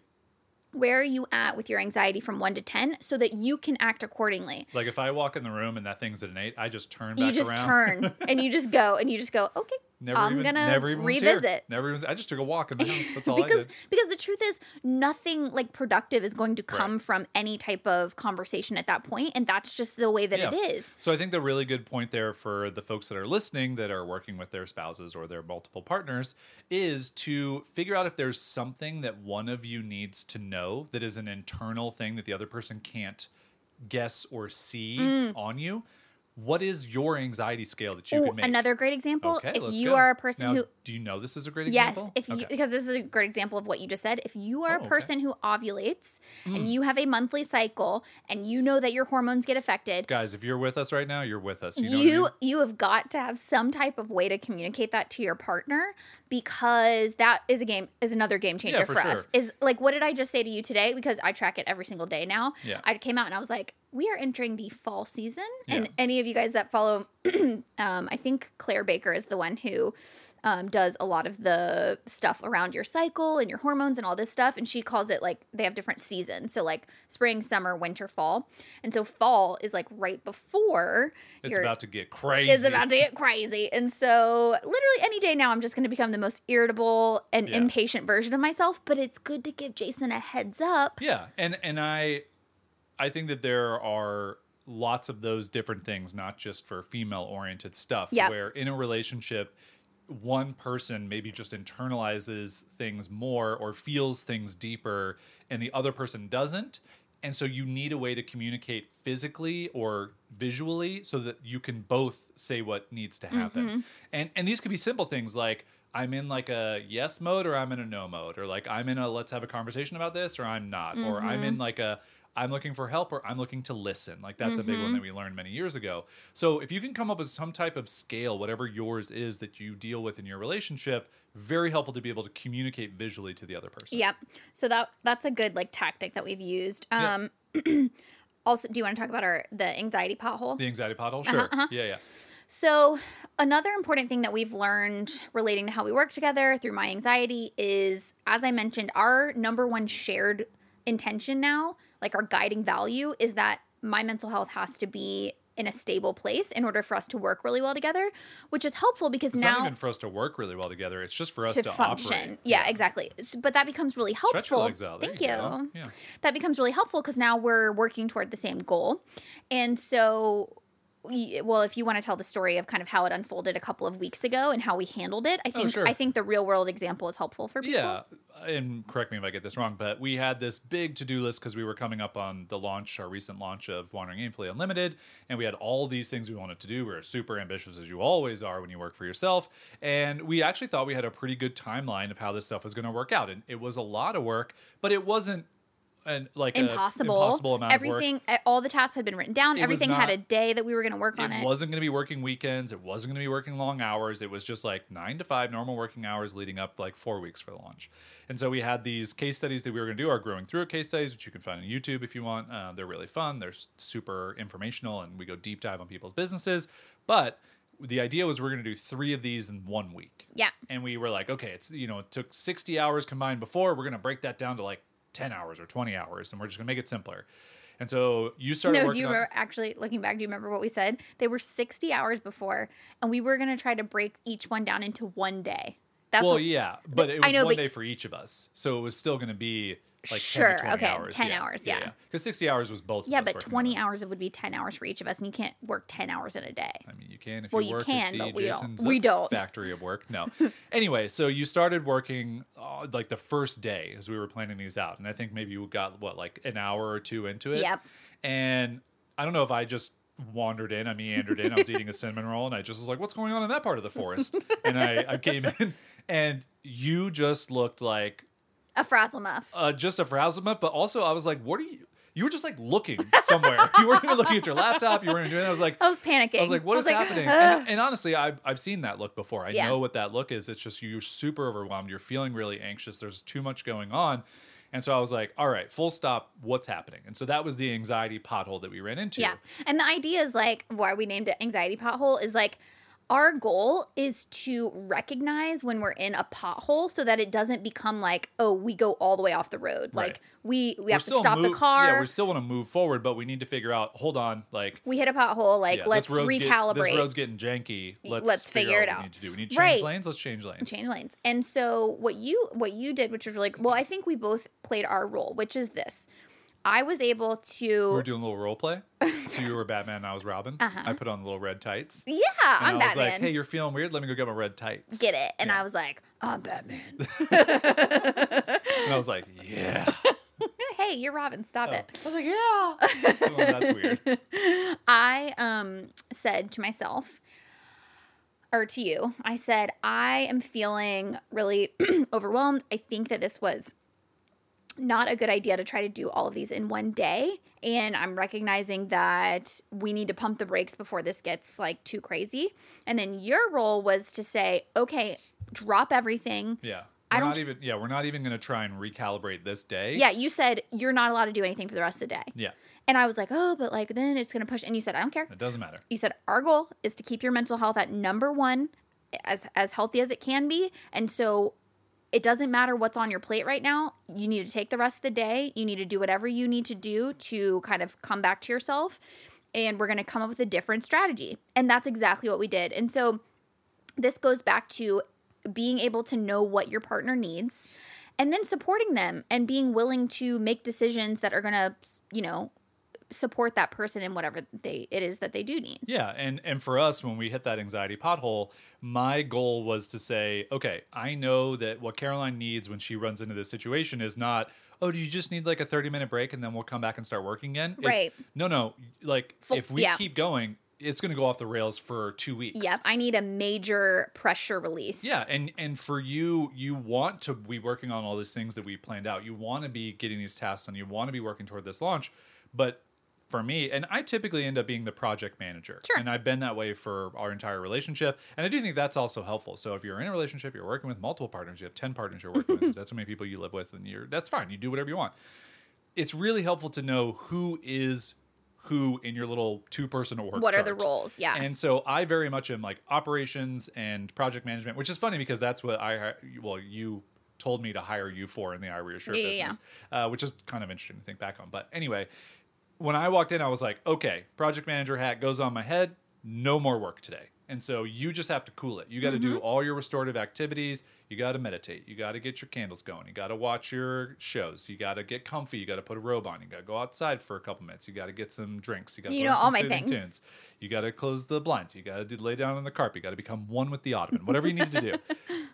[SPEAKER 1] where are you at with your anxiety from 1 to 10 so that you can act accordingly.
[SPEAKER 2] Like if I walk in the room and that thing's at an eight, I just turn back
[SPEAKER 1] You just
[SPEAKER 2] around.
[SPEAKER 1] turn and you just go and you just go, "Okay,
[SPEAKER 2] Never
[SPEAKER 1] I'm
[SPEAKER 2] even,
[SPEAKER 1] gonna
[SPEAKER 2] never even
[SPEAKER 1] revisit."
[SPEAKER 2] Never even. I just took a walk in the house. That's all I
[SPEAKER 1] because
[SPEAKER 2] did.
[SPEAKER 1] because the truth is nothing like productive is going to come
[SPEAKER 2] Right.
[SPEAKER 1] from any type of conversation at that point and that's just the way that
[SPEAKER 2] Yeah.
[SPEAKER 1] it is.
[SPEAKER 2] So I think the really good point there for the folks that are listening that are working with their spouses or their multiple partners is to figure out if there's something that one of you needs to know that is an internal thing that the other person can't guess or see
[SPEAKER 1] Mm.
[SPEAKER 2] on you. What is your anxiety scale that you
[SPEAKER 1] Ooh,
[SPEAKER 2] can make?
[SPEAKER 1] another great example
[SPEAKER 2] Okay,
[SPEAKER 1] if you
[SPEAKER 2] go.
[SPEAKER 1] are a person
[SPEAKER 2] Now,
[SPEAKER 1] who
[SPEAKER 2] do you know this is a great example?
[SPEAKER 1] Yes, if you
[SPEAKER 2] Okay.
[SPEAKER 1] because this is a great example of what you just said. If you are
[SPEAKER 2] Oh,
[SPEAKER 1] a
[SPEAKER 2] okay.
[SPEAKER 1] person who ovulates
[SPEAKER 2] Mm.
[SPEAKER 1] and you have a monthly cycle and you know that your hormones get affected,
[SPEAKER 2] guys, if you're with us right now, you're with us. You
[SPEAKER 1] you
[SPEAKER 2] know
[SPEAKER 1] you,
[SPEAKER 2] I mean?
[SPEAKER 1] have got to have some type of way to communicate that to your partner because that is a game is another game changer
[SPEAKER 2] for
[SPEAKER 1] for,
[SPEAKER 2] sure.
[SPEAKER 1] us. Is like what did I just say to you today? Because I track it every single day now.
[SPEAKER 2] Yeah.
[SPEAKER 1] I came out and I was like, we are entering the fall season, and any of you guys that follow, um, I think Claire Baker is the one who um, does a lot of the stuff around your cycle and your hormones and all this stuff. And she calls it like they have different seasons. So, like spring, summer, winter, fall. And so, fall is like right before
[SPEAKER 2] It's about to get crazy.
[SPEAKER 1] It's about to get crazy. And so, literally, any day now, I'm just going to become the most irritable and
[SPEAKER 2] Yeah.
[SPEAKER 1] impatient version of myself. But it's good to give Jason a heads up.
[SPEAKER 2] Yeah, and and I I think that there are lots of those different things, not just for female oriented stuff,
[SPEAKER 1] Yeah.
[SPEAKER 2] where in a relationship one person maybe just internalizes things more or feels things deeper and the other person doesn't. And so you need a way to communicate physically or visually so that you can both say what needs to happen.
[SPEAKER 1] Mm-hmm.
[SPEAKER 2] And and these could be simple things like I'm in like a yes mode or I'm in a no mode or like I'm in a let's have a conversation about this or I'm not or I'm
[SPEAKER 1] Mm-hmm.
[SPEAKER 2] in like a I'm looking for help or I'm looking to listen. Like that's a big
[SPEAKER 1] Mm-hmm.
[SPEAKER 2] one that we learned many years ago. So if you can come up with some type of scale, whatever yours is that you deal with in your relationship, very helpful to be able to communicate visually to the other person.
[SPEAKER 1] Yep. So that that's a good like tactic that we've used.
[SPEAKER 2] Yeah.
[SPEAKER 1] Um also do you want to talk about our the anxiety pothole?
[SPEAKER 2] The anxiety pothole?
[SPEAKER 1] Uh-huh,
[SPEAKER 2] Sure. Yeah, yeah.
[SPEAKER 1] So, another important thing that we've learned relating to how we work together through my anxiety is, as I mentioned, our number one shared intention now, like our guiding value, is that my mental health has to be in a stable place in order for us to work really well together, which is helpful because
[SPEAKER 2] It's
[SPEAKER 1] now
[SPEAKER 2] not even for us to work really well together. It's just for us
[SPEAKER 1] to,
[SPEAKER 2] to,
[SPEAKER 1] function.
[SPEAKER 2] operate.
[SPEAKER 1] Yeah, exactly. But that becomes really helpful.
[SPEAKER 2] Stretch your legs out.
[SPEAKER 1] Thank
[SPEAKER 2] you
[SPEAKER 1] you.
[SPEAKER 2] Yeah.
[SPEAKER 1] That becomes really helpful because now we're working toward the same goal. And so, well, if you want to tell the story of kind of how it unfolded a couple of weeks ago and how we handled it, I oh, think
[SPEAKER 2] Oh, sure.
[SPEAKER 1] I think the real world example is helpful for people.
[SPEAKER 2] Yeah, and correct me if I get this wrong, but we had this big to do list because we were coming up on the launch, our recent launch of Wandering Aimfully Unlimited, and we had all these things we wanted to do. We were super ambitious, as you always are when you work for yourself, and we actually thought we had a pretty good timeline of how this stuff was going to work out, and it was a lot of work, but it wasn't an like
[SPEAKER 1] Impossible.
[SPEAKER 2] impossible amount of work.
[SPEAKER 1] Everything, all the tasks had been written down.
[SPEAKER 2] It
[SPEAKER 1] Everything had a day that we were going to work on
[SPEAKER 2] it
[SPEAKER 1] it.
[SPEAKER 2] wasn't going to be working weekends. It wasn't going to be working long hours. It was just like nine to five normal working hours leading up like four weeks for the launch. And so we had these case studies that we were going to do, our growing through it case studies, which you can find on YouTube if you want. Uh, they're really fun. They're super informational, and we go deep dive on people's businesses. But the idea was we're going to do three of these in one week.
[SPEAKER 1] yeah.
[SPEAKER 2] And we were like, okay, it's you know, it took 60 hours combined before. We're going to break that down to like 10 hours or 20 hours, and we're just going to make it simpler. And so you started
[SPEAKER 1] No, do you
[SPEAKER 2] on
[SPEAKER 1] remember, actually looking back? Do you remember what we said? They were 60 hours before, and we were going to try to break each one down into one day. That's
[SPEAKER 2] well,
[SPEAKER 1] what-
[SPEAKER 2] yeah, but it
[SPEAKER 1] I
[SPEAKER 2] was
[SPEAKER 1] know,
[SPEAKER 2] one
[SPEAKER 1] but-
[SPEAKER 2] day for each of us, so it was still going to be like 10
[SPEAKER 1] Sure,
[SPEAKER 2] to 20
[SPEAKER 1] okay,
[SPEAKER 2] hours.
[SPEAKER 1] 10 hours, yeah.
[SPEAKER 2] Because 60 hours was both. of
[SPEAKER 1] Yeah, but 20
[SPEAKER 2] on it.
[SPEAKER 1] hours it would be 10 hours for each of us, and you can't work 10 hours in a day.
[SPEAKER 2] I mean, you can if
[SPEAKER 1] Well,
[SPEAKER 2] you
[SPEAKER 1] you can, but we don't. We don't.
[SPEAKER 2] factory of work. No. anyway, so you started working uh, like the first day as we were planning these out, and I think maybe you got what like an hour or two into it.
[SPEAKER 1] Yep.
[SPEAKER 2] And I don't know if I just wandered in, I meandered in. I was eating a cinnamon roll, and I just was like, "What's going on in that part of the forest?" and I, I came in, and you just looked like
[SPEAKER 1] A frazzle muff.
[SPEAKER 2] uh, just a frazzle muff, but also I was like, "What are you?" You were just like looking somewhere. you weren't even looking at your laptop. You weren't doing that. I was like,
[SPEAKER 1] I was panicking.
[SPEAKER 2] I was like, "What is happening?" And, and honestly, I've I've seen that look before. I
[SPEAKER 1] Yeah.
[SPEAKER 2] know what that look is. It's just you're super overwhelmed. You're feeling really anxious. There's too much going on. And so I was like, all right, full stop. What's happening? And so that was the anxiety pothole that we ran into.
[SPEAKER 1] Yeah. And the idea is like why we named it anxiety pothole is like our goal is to recognize when we're in a pothole so that it doesn't become like, oh, we go all the way off the road.
[SPEAKER 2] Right.
[SPEAKER 1] Like we we
[SPEAKER 2] We're
[SPEAKER 1] have to stop the car.
[SPEAKER 2] Yeah, we still want to move forward, but we need to figure out. Hold on, like
[SPEAKER 1] we hit a pothole, like
[SPEAKER 2] yeah,
[SPEAKER 1] let's
[SPEAKER 2] this road's get-
[SPEAKER 1] recalibrate.
[SPEAKER 2] this road's getting janky. Let's,
[SPEAKER 1] Let's figure
[SPEAKER 2] out
[SPEAKER 1] it out.
[SPEAKER 2] We need to do. We need to change
[SPEAKER 1] Right.
[SPEAKER 2] lanes. Let's change lanes.
[SPEAKER 1] change lanes. And so what you what you did, which was really well, I think we both played our role, which is this. I was able to.
[SPEAKER 2] We
[SPEAKER 1] to
[SPEAKER 2] were doing a little role play. So you were Batman, and I was Robin.
[SPEAKER 1] Uh-huh.
[SPEAKER 2] I put on the little red tights.
[SPEAKER 1] Yeah,
[SPEAKER 2] And
[SPEAKER 1] I'm
[SPEAKER 2] I was
[SPEAKER 1] Batman.
[SPEAKER 2] like, "Hey, you're feeling weird. Let me go get my red tights."
[SPEAKER 1] Get it. And
[SPEAKER 2] Yeah.
[SPEAKER 1] I was like, I'm Batman.
[SPEAKER 2] and I was like, "Yeah."
[SPEAKER 1] hey, you're Robin, stop
[SPEAKER 2] Oh.
[SPEAKER 1] it.
[SPEAKER 2] I was like, "Yeah." oh, that's weird.
[SPEAKER 1] I um said to myself or to you, I said I am feeling really overwhelmed. I think that this was not a good idea to try to do all of these in one day and I'm recognizing that we need to pump the brakes before this gets like too crazy. And then your role was to say, "Okay, drop everything.
[SPEAKER 2] Yeah.
[SPEAKER 1] I
[SPEAKER 2] We're
[SPEAKER 1] don't
[SPEAKER 2] not even yeah, we're not even going to try and recalibrate this day.
[SPEAKER 1] Yeah, you said you're not allowed to do anything for the rest of the day.
[SPEAKER 2] Yeah.
[SPEAKER 1] And I was like, "Oh, but like then it's going to push." And you said, "I don't care."
[SPEAKER 2] It doesn't matter.
[SPEAKER 1] You said our goal is to keep your mental health at number 1 as as healthy as it can be. And so it doesn't matter what's on your plate right now. You need to take the rest of the day. You need to do whatever you need to do to kind of come back to yourself. And we're going to come up with a different strategy. And that's exactly what we did. And so this goes back to being able to know what your partner needs and then supporting them and being willing to make decisions that are going to, you know, support that person in whatever they it is that they do need.
[SPEAKER 2] Yeah, and and for us when we hit that anxiety pothole, my goal was to say, okay, I know that what Caroline needs when she runs into this situation is not, oh, do you just need like a 30-minute break and then we'll come back and start working again? It's,
[SPEAKER 1] Right.
[SPEAKER 2] no, no, like
[SPEAKER 1] Full-
[SPEAKER 2] if we
[SPEAKER 1] yeah.
[SPEAKER 2] keep going, it's going to go off the rails for 2 weeks.
[SPEAKER 1] Yep, I need a major pressure release.
[SPEAKER 2] Yeah, and and for you, you want to be working on all these things that we planned out. You want to be getting these tasks done. You want to be working toward this launch. But for me, and I typically end up being the project manager,
[SPEAKER 1] Sure.
[SPEAKER 2] and I've been that way for our entire relationship. And I do think that's also helpful. So if you're in a relationship, you're working with multiple partners. You have ten partners you're working with. That's how many people you live with, and you're that's fine. You do whatever you want. It's really helpful to know who is who in your little two person org.
[SPEAKER 1] What are the roles? Yeah.
[SPEAKER 2] And so I very much am like operations and project management, which is funny because that's what I well you told me to hire you for in the I Wear Your Shirt
[SPEAKER 1] Yeah, yeah, yeah.
[SPEAKER 2] business, Uh, which is kind of interesting to think back on. But anyway, when I walked in, I was like, okay, project manager hat goes on my head. No more work today. And so you just have to cool it. You got to do
[SPEAKER 1] Mm-hmm.
[SPEAKER 2] all your restorative activities. You got to meditate. You got to get your candles going. You got to watch your shows. You got to get comfy. You got to put a robe on. You got to go outside for a couple minutes. You got to get some drinks. You got to
[SPEAKER 1] You know
[SPEAKER 2] some
[SPEAKER 1] all my things.
[SPEAKER 2] tunes. You got to close the blinds. You got to lay down on the carpet. You got to become one with the ottoman. Whatever you need to do.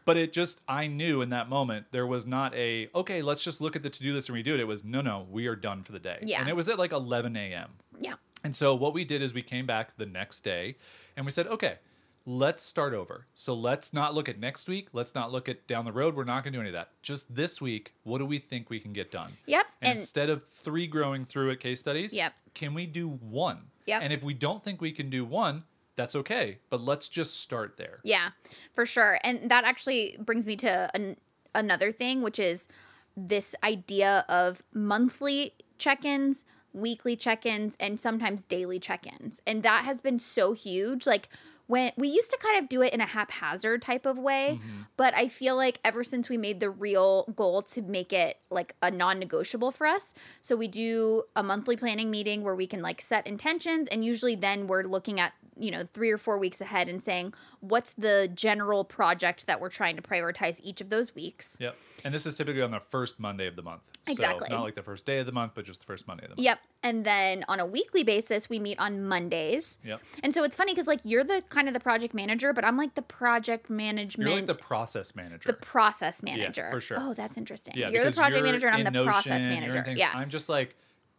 [SPEAKER 2] But it just, I knew in that moment there was not a okay. Let's just look at the to do list and redo it. It was no, no. We are done for the day.
[SPEAKER 1] Yeah.
[SPEAKER 2] And it was at like 11 a.m.
[SPEAKER 1] yeah.
[SPEAKER 2] And so what we did is we came back the next day and we said, okay, let's start over. So let's not look at next week. Let's not look at down the road. We're not going to do any of that. Just this week, what do we think we can get done?
[SPEAKER 1] Yep.
[SPEAKER 2] And,
[SPEAKER 1] And
[SPEAKER 2] instead of three growing through at case studies,
[SPEAKER 1] Yep.
[SPEAKER 2] can we do one?
[SPEAKER 1] Yep.
[SPEAKER 2] And if we don't think we can do one, that's okay. But let's just start there.
[SPEAKER 1] Yeah, for sure. And that actually brings me to an, another thing, which is this idea of monthly check ins, weekly check ins, and sometimes daily check ins. And that has been so huge. Like, when we used to kind of do it in a haphazard type of way, mm-hmm. but I feel like ever since we made the real goal to make it like a non negotiable for us, so we do a monthly planning meeting where we can like set intentions, and usually then we're looking at you know three or four weeks ahead and saying what's the general project that we're trying to prioritize each of those weeks
[SPEAKER 2] Yep. And this is typically on the first Monday of the month.
[SPEAKER 1] Exactly.
[SPEAKER 2] So not like the first day of the month, but just the first Monday of the month.
[SPEAKER 1] yep and then on a weekly basis we meet on mondays
[SPEAKER 2] Yep.
[SPEAKER 1] and so it's funny because like you're the kind of the project manager but i'm like the project
[SPEAKER 2] You're
[SPEAKER 1] management
[SPEAKER 2] like the process manager.
[SPEAKER 1] the process manager
[SPEAKER 2] for sure.
[SPEAKER 1] oh that's interesting
[SPEAKER 2] Yeah,
[SPEAKER 1] you're the project
[SPEAKER 2] you're
[SPEAKER 1] manager and i'm the process
[SPEAKER 2] Notion, you're
[SPEAKER 1] manager yeah
[SPEAKER 2] I'm just like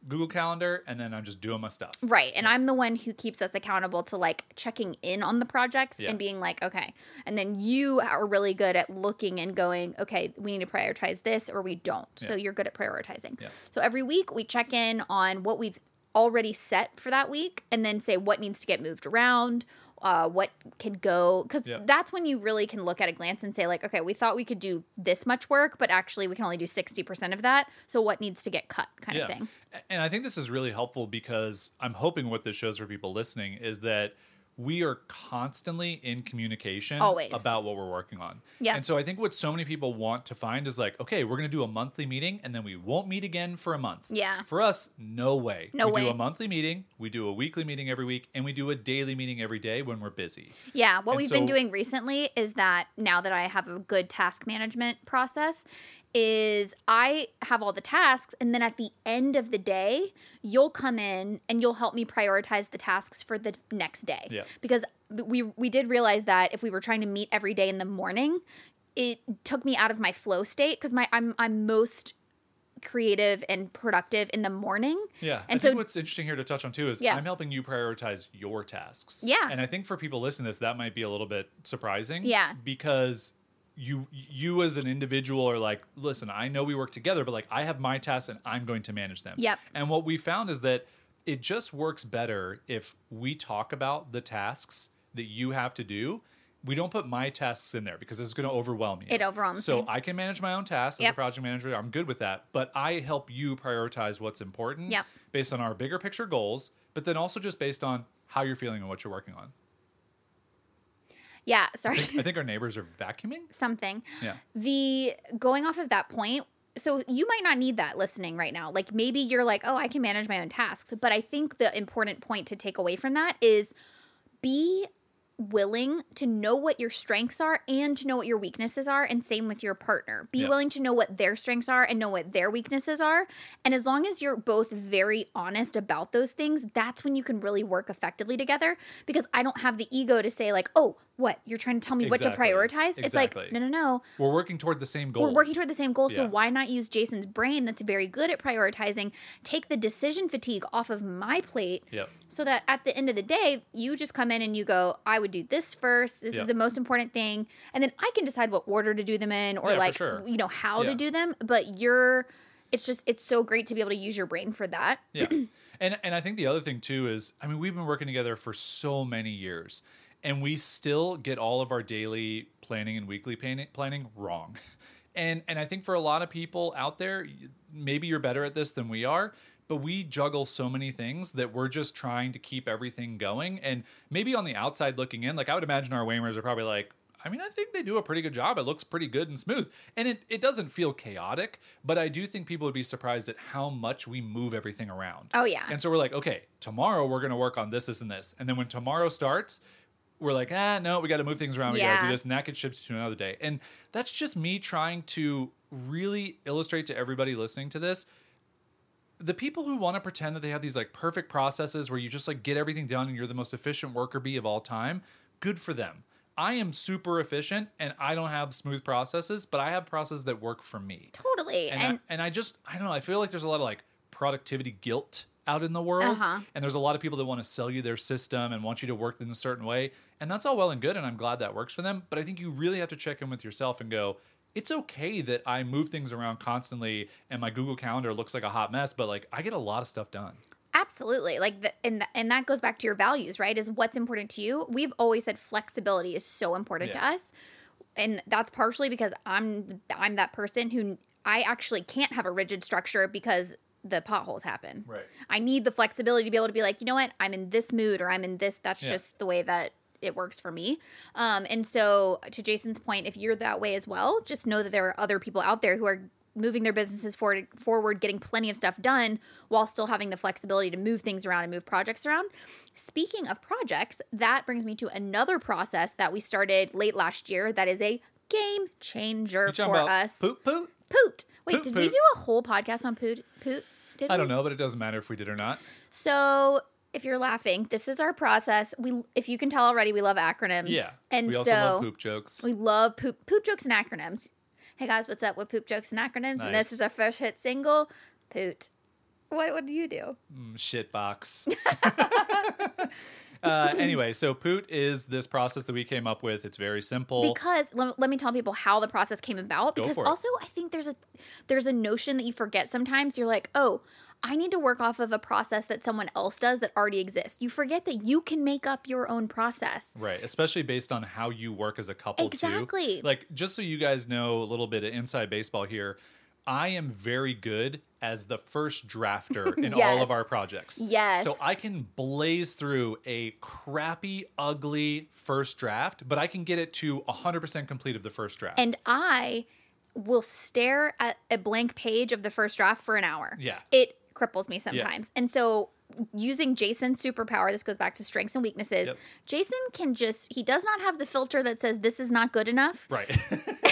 [SPEAKER 2] Google Calendar, and then I'm just doing my stuff.
[SPEAKER 1] Right. And I'm the one who keeps us accountable to like checking in on the projects
[SPEAKER 2] Yeah.
[SPEAKER 1] and being like, okay. And then you are really good at looking and going, okay, we need to prioritize this or we don't. So you're good at prioritizing.
[SPEAKER 2] Yeah.
[SPEAKER 1] So every week we check in on what we've already set for that week and then say what needs to get moved around. Uh, what can go because
[SPEAKER 2] Yeah.
[SPEAKER 1] that's when you really can look at a glance and say like okay we thought we could do this much work but actually we can only do 60% of that so what needs to get cut kind of thing
[SPEAKER 2] And I think this is really helpful because I'm hoping what this shows for people listening is that we are constantly in communication
[SPEAKER 1] Always.
[SPEAKER 2] about what we're working on.
[SPEAKER 1] Yeah.
[SPEAKER 2] And so I think what so many people want to find is like, okay, we're going to do a monthly meeting and then we won't meet again for a month.
[SPEAKER 1] Yeah.
[SPEAKER 2] For us, no way.
[SPEAKER 1] No
[SPEAKER 2] we
[SPEAKER 1] way.
[SPEAKER 2] do a monthly meeting, we do a weekly meeting every week, and we do a daily meeting every day when we're busy.
[SPEAKER 1] Yeah, what
[SPEAKER 2] And
[SPEAKER 1] we've been doing recently is that now that I have a good task management process, is I have all the tasks, and then at the end of the day, you'll come in and you'll help me prioritize the tasks for the next day.
[SPEAKER 2] Yeah.
[SPEAKER 1] Because we we did realize that if we were trying to meet every day in the morning, it took me out of my flow state because my I'm I'm most creative and productive in the morning.
[SPEAKER 2] Yeah.
[SPEAKER 1] And
[SPEAKER 2] I think
[SPEAKER 1] so-
[SPEAKER 2] what's interesting here to touch on too is
[SPEAKER 1] Yeah.
[SPEAKER 2] I'm helping you prioritize your tasks.
[SPEAKER 1] Yeah.
[SPEAKER 2] And I think for people listening to this, that might be a little bit surprising.
[SPEAKER 1] Yeah.
[SPEAKER 2] Because you you as an individual are like, listen, I know we work together, but like I have my tasks and I'm going to manage them.
[SPEAKER 1] Yep.
[SPEAKER 2] And what we found is that it just works better if we talk about the tasks that you have to do we don't put my tasks in there because it's going to overwhelm you.
[SPEAKER 1] It overwhelms
[SPEAKER 2] So
[SPEAKER 1] me.
[SPEAKER 2] I can manage my own tasks as a project manager. I'm good with that. But I help you prioritize what's important
[SPEAKER 1] Yep.
[SPEAKER 2] based on our bigger picture goals, but then also just based on how you're feeling and what you're working on.
[SPEAKER 1] Yeah, sorry.
[SPEAKER 2] I think our neighbors are vacuuming.
[SPEAKER 1] Something.
[SPEAKER 2] Yeah.
[SPEAKER 1] The going off of that point, so you might not need that listening right now. Like maybe you're like, "Oh, I can manage my own tasks." But I think the important point to take away from that is be willing to know what your strengths are and to know what your weaknesses are and same with your partner. Be
[SPEAKER 2] Yeah.
[SPEAKER 1] willing to know what their strengths are and know what their weaknesses are. And as long as you're both very honest about those things that's when you can really work effectively together. Because i don't have the ego to say like oh what? You're trying to tell me what to
[SPEAKER 2] Exactly.
[SPEAKER 1] prioritize? It's like no no no.
[SPEAKER 2] We're working toward the same goal.
[SPEAKER 1] we're working toward the same goal, so why not use Jason's brain that's very good at prioritizing, take the decision fatigue off of my plate
[SPEAKER 2] Yep.
[SPEAKER 1] So that at the end of the day, you just come in and you go, I would do this first. This
[SPEAKER 2] Yeah.
[SPEAKER 1] is the most important thing. And then I can decide what order to do them in or
[SPEAKER 2] Yeah,
[SPEAKER 1] like,
[SPEAKER 2] sure.
[SPEAKER 1] you know, how
[SPEAKER 2] Yeah.
[SPEAKER 1] to do them. But you're, it's just, it's so great to be able to use your brain for that.
[SPEAKER 2] Yeah. and and I think the other thing too is I mean we've been working together for so many years and we still get all of our daily planning and weekly planning planning wrong. And and I think for a lot of people out there maybe you're better at this than we are, but we juggle so many things that we're just trying to keep everything going and maybe on the outside looking in like I would imagine our Waymers are probably like I mean, I think they do a pretty good job. It looks pretty good and smooth. And it, it doesn't feel chaotic, but I do think people would be surprised at how much we move everything around.
[SPEAKER 1] Oh, yeah.
[SPEAKER 2] And so we're like, okay, tomorrow we're going to work on this, this, and this. And then when tomorrow starts, we're like, ah, no, we got to move things around. We got to do this. And that gets shifted to another day. And that's just me trying to really illustrate to everybody listening to this the people who want to pretend that they have these like perfect processes where you just like get everything done and you're the most efficient worker bee of all time, good for them. I am super efficient and I don't have smooth processes, but I have processes that work for me.
[SPEAKER 1] Totally.
[SPEAKER 2] And
[SPEAKER 1] And,
[SPEAKER 2] I, and I just I don't know, I feel like there's a lot of like productivity guilt out in the world.
[SPEAKER 1] Uh-huh.
[SPEAKER 2] And there's a lot of people that want to sell you their system and want you to work in a certain way. And that's all well and good and I'm glad that works for them, but I think you really have to check in with yourself and go, it's okay that I move things around constantly and my Google Calendar looks like a hot mess, but like I get a lot of stuff done.
[SPEAKER 1] Absolutely. Like the, and th- and that goes back to your values, right? Is what's important to you. We've always said flexibility is so important to us. And that's partially because I'm I'm that person who I actually can't have a rigid structure because the potholes happen.
[SPEAKER 2] Right.
[SPEAKER 1] I need the flexibility to be able to be like, you know what? I'm in this mood or I'm in this that's
[SPEAKER 2] Yeah.
[SPEAKER 1] just the way that it works for me. Um and so to Jason's point, if you're that way as well, just know that there are other people out there who are moving their businesses forward forward getting plenty of stuff done while still having the flexibility to move things around and move projects around speaking of projects that brings me to another process that we started late last year that is a game changer for us
[SPEAKER 2] poop poop?
[SPEAKER 1] poot wait
[SPEAKER 2] Poot
[SPEAKER 1] did we do a whole podcast on poot poot did
[SPEAKER 2] I
[SPEAKER 1] we?
[SPEAKER 2] don't know, but it doesn't matter if we did or not.
[SPEAKER 1] so if you're laughing this is our process we if you can tell already we love acronyms
[SPEAKER 2] Yeah.
[SPEAKER 1] and
[SPEAKER 2] we
[SPEAKER 1] so
[SPEAKER 2] also love poop jokes.
[SPEAKER 1] we love poop poop jokes and acronyms. Hey guys, what's up with poop jokes and acronyms? And this is our first hit single, Poot. What would you do?
[SPEAKER 2] Mm, shit box. uh, anyway, so Poot is this process that we came up with. It's very simple.
[SPEAKER 1] Because let, let me tell people how the process came about. Because also I think there's a there's a notion that you forget sometimes. You're like, oh, I need to work off of a process that someone else does that already exists. You forget that you can make up your own process.
[SPEAKER 2] Right, especially based on how you work as a couple
[SPEAKER 1] Exactly.
[SPEAKER 2] too. Like just so you guys know a little bit of inside baseball here, I am very good as the first drafter in all of our projects.
[SPEAKER 1] Yes.
[SPEAKER 2] So I can blaze through a crappy, ugly first draft, but I can get it to 100% complete of the first draft.
[SPEAKER 1] And I will stare at a blank page of the first draft for an hour.
[SPEAKER 2] Yeah.
[SPEAKER 1] It cripples me sometimes. And so using Jason's superpower, this goes back to strengths and weaknesses.
[SPEAKER 2] Yep.
[SPEAKER 1] Jason can just he does not have the filter that says this is not good enough.
[SPEAKER 2] Right.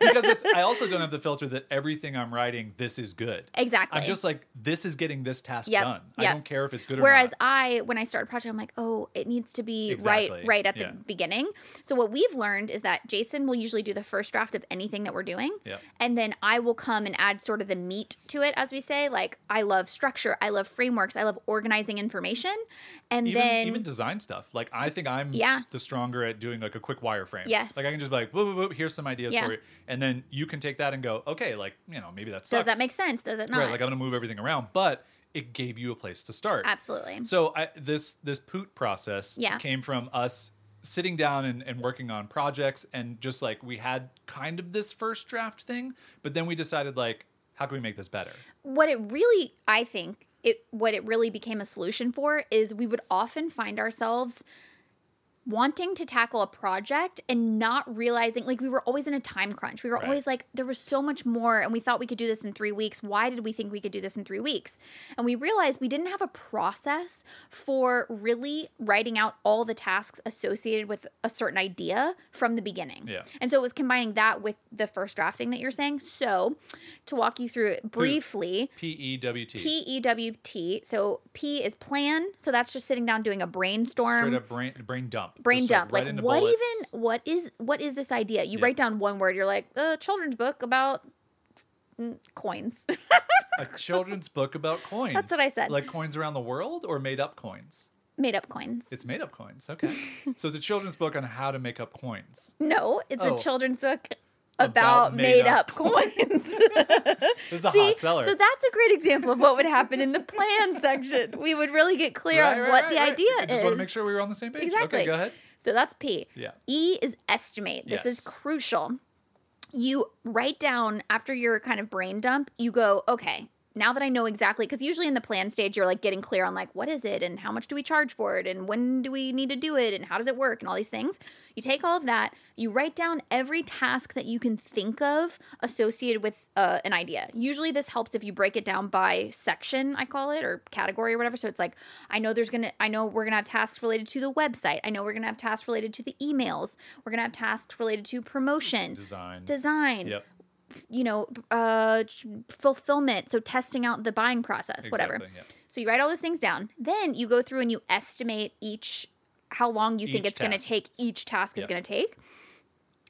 [SPEAKER 2] because it's, I also don't have the filter that everything I'm writing, this is good.
[SPEAKER 1] Exactly.
[SPEAKER 2] I'm just like, this is getting this task
[SPEAKER 1] Yep,
[SPEAKER 2] done. I don't care if it's good or not. Whereas.
[SPEAKER 1] I, when I start a project, I'm like, oh, it needs to be
[SPEAKER 2] Exactly.
[SPEAKER 1] right, right at the
[SPEAKER 2] Yeah.
[SPEAKER 1] beginning. So what we've learned is that Jason will usually do the first draft of anything that we're doing,
[SPEAKER 2] Yep.
[SPEAKER 1] and then I will come and add sort of the meat to it, as we say. Like I love structure, I love frameworks, I love organizing information, and
[SPEAKER 2] even,
[SPEAKER 1] then
[SPEAKER 2] even design stuff. Like I think I'm
[SPEAKER 1] Yeah.
[SPEAKER 2] the stronger at doing like a quick wireframe.
[SPEAKER 1] Yes.
[SPEAKER 2] Like I can just be like, whoop, whoop, whoop, here's some ideas
[SPEAKER 1] Yeah.
[SPEAKER 2] You. And then you can take that and go, okay, like, you know, maybe that sucks.
[SPEAKER 1] does that make sense? Does it not?
[SPEAKER 2] Right. Like I'm gonna move everything around, but it gave you a place to start.
[SPEAKER 1] Absolutely.
[SPEAKER 2] So I, this this poot process
[SPEAKER 1] Yeah.
[SPEAKER 2] came from us sitting down and, and working on projects and just like we had kind of this first draft thing, but then we decided like, how can we make this better?
[SPEAKER 1] what it really i think it what it really became a solution for is we would often find ourselves wanting to tackle a project and not realizing like we were always in a time crunch. We were
[SPEAKER 2] Right.
[SPEAKER 1] always like there was so much more and we thought we could do this in 3 weeks. Why did we think we could do this in 3 weeks? And we realized we didn't have a process for really writing out all the tasks associated with a certain idea from the beginning.
[SPEAKER 2] Yeah.
[SPEAKER 1] And so it was combining that with the first draft thing that you're saying. So, to walk you through it briefly,
[SPEAKER 2] P E W T.
[SPEAKER 1] P E W T. So P is plan. So that's just sitting down doing a brainstorm.
[SPEAKER 2] Straight up brain brain dump.
[SPEAKER 1] Brain
[SPEAKER 2] Just, like,
[SPEAKER 1] dump.
[SPEAKER 2] right
[SPEAKER 1] Like what
[SPEAKER 2] bullets.
[SPEAKER 1] even what is what is this idea? You
[SPEAKER 2] Yeah.
[SPEAKER 1] write down one word, you're like, a children's book about coins.
[SPEAKER 2] a children's book about coins.
[SPEAKER 1] That's what I said.
[SPEAKER 2] Like coins around the world or made up coins?
[SPEAKER 1] Made up coins.
[SPEAKER 2] It's made up coins. Okay. so it's a children's book on how to make up coins.
[SPEAKER 1] no, it's
[SPEAKER 2] Oh.
[SPEAKER 1] a children's book
[SPEAKER 2] About
[SPEAKER 1] about, made, up, coins.
[SPEAKER 2] This is a
[SPEAKER 1] See,
[SPEAKER 2] hot seller.
[SPEAKER 1] so that's a great example of what would happen in the plan section. We would really get clear
[SPEAKER 2] Right,
[SPEAKER 1] on
[SPEAKER 2] right,
[SPEAKER 1] what
[SPEAKER 2] right,
[SPEAKER 1] the idea
[SPEAKER 2] I just want to make sure we were on the same page.
[SPEAKER 1] Exactly.
[SPEAKER 2] Okay, go ahead.
[SPEAKER 1] So that's P.
[SPEAKER 2] Yeah.
[SPEAKER 1] E is estimate. This is crucial. You write down after your kind of brain dump, you go, okay, now that I know exactly, because usually in the plan stage, you're like getting clear on like, what is it and how much do we charge for it and when do we need to do it and how does it work and all these things. You take all of that, you write down every task that you can think of associated with uh, an idea. Usually this helps if you break it down by section, I call it, or category or whatever. So it's like, I know there's gonna, I know we're gonna have tasks related to the website. I know we're gonna have tasks related to the emails. We're gonna have tasks related to promotion,
[SPEAKER 2] Design.
[SPEAKER 1] design,
[SPEAKER 2] Yep.
[SPEAKER 1] You know, uh, fulfillment. So testing out the buying process, whatever.
[SPEAKER 2] Yeah.
[SPEAKER 1] So you write all those things down. Then you go through and you estimate each how long you think it's going to take each task is going to take.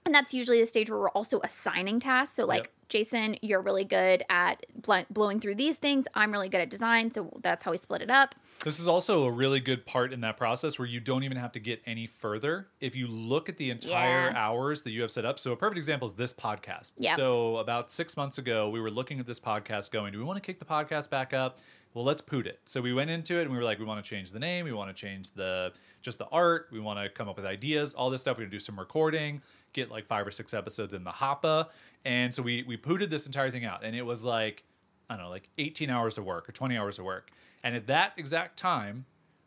[SPEAKER 1] And that's usually the stage where we're also assigning tasks. So like
[SPEAKER 2] Yep.
[SPEAKER 1] Jason, you're really good at bl- blowing through these things. I'm really good at design, so that's how we split it up.
[SPEAKER 2] This is also a really good part in that process where you don't even have to get any further if you look at the entire
[SPEAKER 1] Yeah.
[SPEAKER 2] hours that you have set up. So a perfect example is this podcast.
[SPEAKER 1] Yeah.
[SPEAKER 2] So about six months ago, we were looking at this podcast going, do we want to kick the podcast back up? Well, let's put it. So we went into it and we were like, we want to change the name, we want to change the just the art, we want to come up with ideas, all this stuff. We're gonna do some recording, get like five or six episodes in the hoppa. And so we we pooted this entire thing out. And it was like I don't know, like 18 hours of work or 20 hours of work. And at that exact time,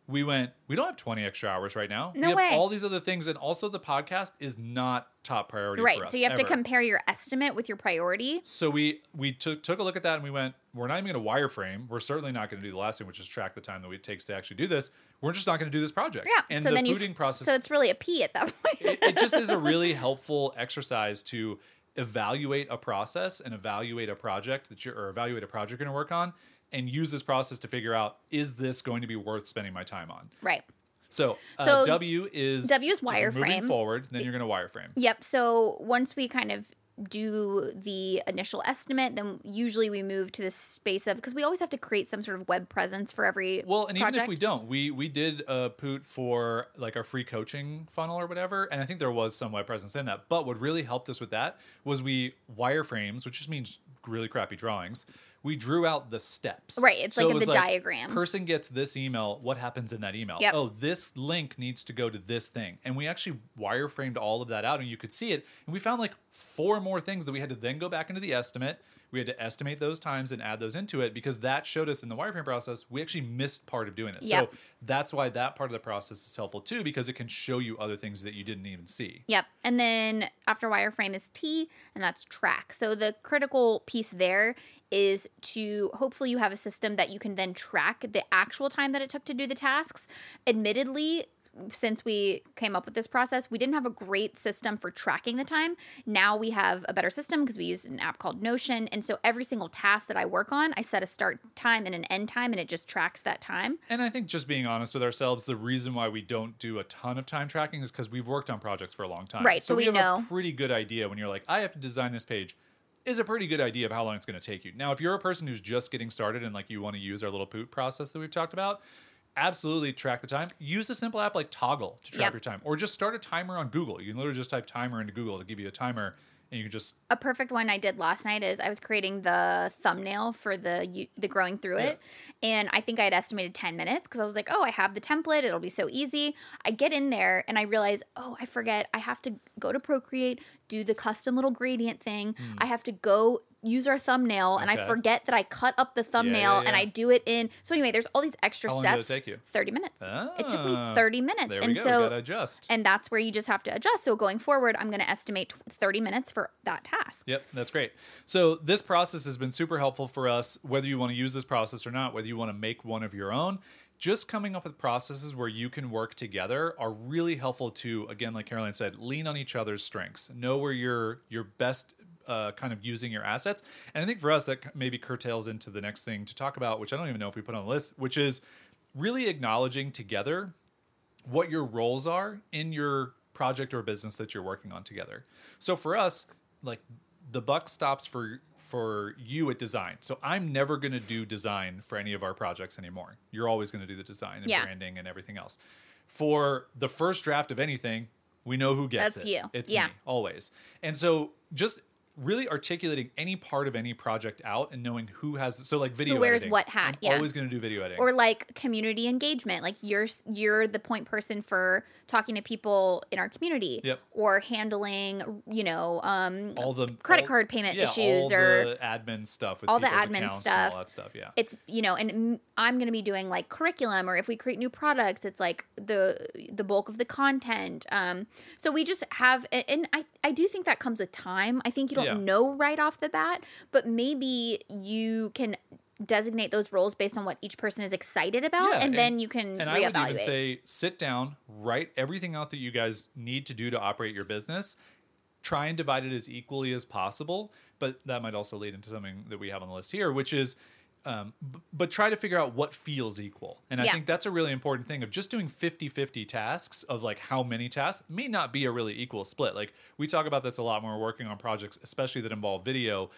[SPEAKER 2] we went, we don't have 20 extra hours right now.
[SPEAKER 1] No
[SPEAKER 2] we have
[SPEAKER 1] way.
[SPEAKER 2] all these other things. And also, the podcast is not top priority
[SPEAKER 1] right.
[SPEAKER 2] for us.
[SPEAKER 1] So you have to compare your estimate with your priority.
[SPEAKER 2] So we we took took a look at that and we went, we're not even going to wireframe. We're certainly not going to do the last thing, which is track the time that it takes to actually do this. We're just not going to do this project.
[SPEAKER 1] Yeah.
[SPEAKER 2] And
[SPEAKER 1] so
[SPEAKER 2] the
[SPEAKER 1] then you
[SPEAKER 2] pooting
[SPEAKER 1] s-
[SPEAKER 2] process
[SPEAKER 1] So it's really a P at that point.
[SPEAKER 2] it, it just is a really helpful exercise to evaluate a process and evaluate a project that you're or evaluate a project you're going to work on and use this process to figure out is this going to be worth spending my time on
[SPEAKER 1] right.
[SPEAKER 2] so, uh,
[SPEAKER 1] So,
[SPEAKER 2] w is
[SPEAKER 1] W is
[SPEAKER 2] you're moving forward then you're going to wireframe
[SPEAKER 1] Yep. So once we kind of do the initial estimate, then usually we move to the space of because we always have to create some sort of web presence for every
[SPEAKER 2] well and
[SPEAKER 1] project.
[SPEAKER 2] even if we don't we we did uh, a poot for like our free coaching funnel or whatever and i think there was some web presence in that but what really helped us with that was we wireframes which just means really crappy drawings we drew out the steps.
[SPEAKER 1] Right, it's
[SPEAKER 2] So
[SPEAKER 1] like
[SPEAKER 2] it
[SPEAKER 1] the
[SPEAKER 2] was
[SPEAKER 1] diagram.
[SPEAKER 2] person gets this email what happens in that email?
[SPEAKER 1] Yep.
[SPEAKER 2] oh this link needs to go to this thing. And we actually wireframed all of that out and you could see it. And we found like four more things that we had to then go back into the estimate we had to estimate those times and add those into it because that showed us in the wireframe process we actually missed part of doing this
[SPEAKER 1] Yep.
[SPEAKER 2] so that's why that part of the process is helpful too because it can show you other things that you didn't even see
[SPEAKER 1] Yep. And then after wireframe is T, and that's track. So the critical piece there is to hopefully you have a system that you can then track the actual time that it took to do the tasks. Admittedly, since we came up with this process, we didn't have a great system for tracking the time. Now we have a better system because we use an app called Notion. And so every single task that I work on, I set a start time and an end time, and it just tracks that time.
[SPEAKER 2] And I think just being honest with ourselves, the reason why we don't do a ton of time tracking is because we've worked on projects for a long time.
[SPEAKER 1] Right, so we
[SPEAKER 2] have
[SPEAKER 1] know.
[SPEAKER 2] a pretty good idea when you're like, I have to design this page. Is a pretty good idea of how long it's going to take you. Now, if you're a person who's just getting started and like you want to use our little poop process that we've talked about, absolutely track the time. Use a simple app like Toggl to track
[SPEAKER 1] Yep.
[SPEAKER 2] your time, or just start a timer on Google. You can literally just type timer into Google to give you a timer and you can just
[SPEAKER 1] a perfect one I did last night is I was creating the thumbnail for the you- the growing through it, and I think I had estimated ten minutes because I was like, oh, I have the template, it'll be so easy. I get in there and I realize, oh, I forget, I have to go to Procreate, do the custom little gradient thing. Hmm. I have to go use our thumbnail, and I. Forget that I cut up the thumbnail and
[SPEAKER 2] yeah.
[SPEAKER 1] I do it in. So anyway, there's all these extra
[SPEAKER 2] How long did it
[SPEAKER 1] steps.
[SPEAKER 2] take you?
[SPEAKER 1] Thirty minutes. It took me
[SPEAKER 2] Ah,
[SPEAKER 1] thirty minutes,
[SPEAKER 2] there we
[SPEAKER 1] and
[SPEAKER 2] go.
[SPEAKER 1] so
[SPEAKER 2] gotta adjust.
[SPEAKER 1] and that's where you just have to adjust. So going forward, I'm going to estimate 30 minutes for that task.
[SPEAKER 2] Yep, that's great. So this process has been super helpful for us, whether you want to use this process or not, whether you want to make one of your own. Just coming up with processes where you can work together are really helpful to, again, like Caroline said, lean on each other's strengths. Know where you're you're best uh, kind of using your assets. And I think for us, that maybe curtails into the next thing to talk about, which I don't even know if we put on the list, which is really acknowledging together what your roles are in your project or business that you're working on together. So for us, like the buck stops for for you at design. So I'm never going to do design for any of our projects anymore. You're always going to do the design and
[SPEAKER 1] Yeah.
[SPEAKER 2] branding and everything else. For the first draft of anything, we know who gets
[SPEAKER 1] That's
[SPEAKER 2] it.
[SPEAKER 1] you.
[SPEAKER 2] It's
[SPEAKER 1] Yeah.
[SPEAKER 2] me always. And so just really articulating any part of any project out and knowing who has so like video
[SPEAKER 1] wears
[SPEAKER 2] editing.
[SPEAKER 1] what hat,
[SPEAKER 2] I'm
[SPEAKER 1] yeah.
[SPEAKER 2] always going to do video editing.
[SPEAKER 1] Or like community engagement, like you're you're the point person for talking to people in our community,
[SPEAKER 2] Yep.
[SPEAKER 1] or handling, you know, um,
[SPEAKER 2] all the
[SPEAKER 1] credit
[SPEAKER 2] all-
[SPEAKER 1] card payment
[SPEAKER 2] yeah,
[SPEAKER 1] issues
[SPEAKER 2] all
[SPEAKER 1] or
[SPEAKER 2] the admin stuff with
[SPEAKER 1] all the admin stuff.
[SPEAKER 2] and all that stuff. Yeah.
[SPEAKER 1] it's you know and I'm going to be doing like curriculum or if we create new products it's like the the bulk of the content um so we just have and i i do think that comes with time i think you don't
[SPEAKER 2] Yeah.
[SPEAKER 1] know right off the bat but maybe you can designate those roles based on what each person is excited about
[SPEAKER 2] Yeah,
[SPEAKER 1] and,
[SPEAKER 2] and-
[SPEAKER 1] then you can
[SPEAKER 2] and I would even say sit down, write everything out that you guys need to do to operate your business. Try and divide it as equally as possible, but that might also lead into something that we have on the list here, which is um, b- but try to figure out what feels equal. And I
[SPEAKER 1] Yeah.
[SPEAKER 2] think that's a really important thing of just doing 50-50 tasks of like how many tasks may not be a really equal split. Like we talk about this a lot when we're working on projects, especially that involve video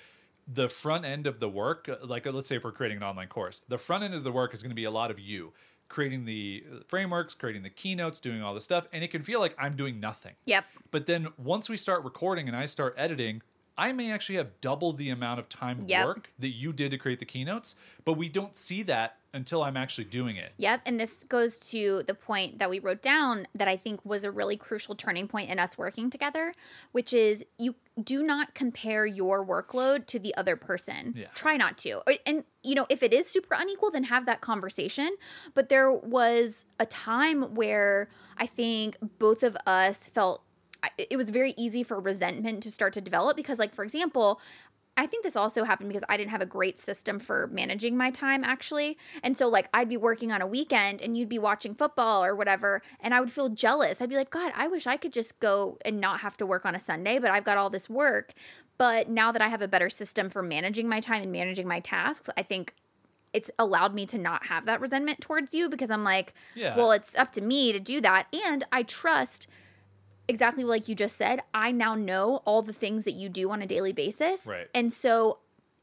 [SPEAKER 2] the front end of the work, uh, like uh, let's say if we're creating an online course, the front end of the work is going to be a lot of you creating the uh, frameworks, creating the keynotes, doing all this stuff, and it can feel like I'm doing nothing.
[SPEAKER 1] yep
[SPEAKER 2] But then once we start recording and I start editing, I may actually have double the amount of time
[SPEAKER 1] Yep.
[SPEAKER 2] work that you did to create the keynotes, but we don't see that until I'm actually doing it.
[SPEAKER 1] Yep. And this goes to the point that we wrote down that I think was a really crucial turning point in us working together, which is you do not compare your workload to the other person.
[SPEAKER 2] Yeah.
[SPEAKER 1] Try not to. And, you know, if it is super unequal, then have that conversation. But there was a time where I think both of us felt it was very easy for resentment to start to develop because, like, for example, I think this also happened because I didn't have a great system for managing my time actually. And so like I'd be working on a weekend and you'd be watching football or whatever and I would feel jealous. I'd be like, "God, I wish I could just go and not have to work on a Sunday, but I've got all this work." But now that I have a better system for managing my time and managing my tasks, I think it's allowed me to not have that resentment towards you because I'm like,
[SPEAKER 2] Yeah.
[SPEAKER 1] well, it's up to me to do that and I trust exactly like you just said, I now know all the things that you do on a daily basis.
[SPEAKER 2] Right.
[SPEAKER 1] And so,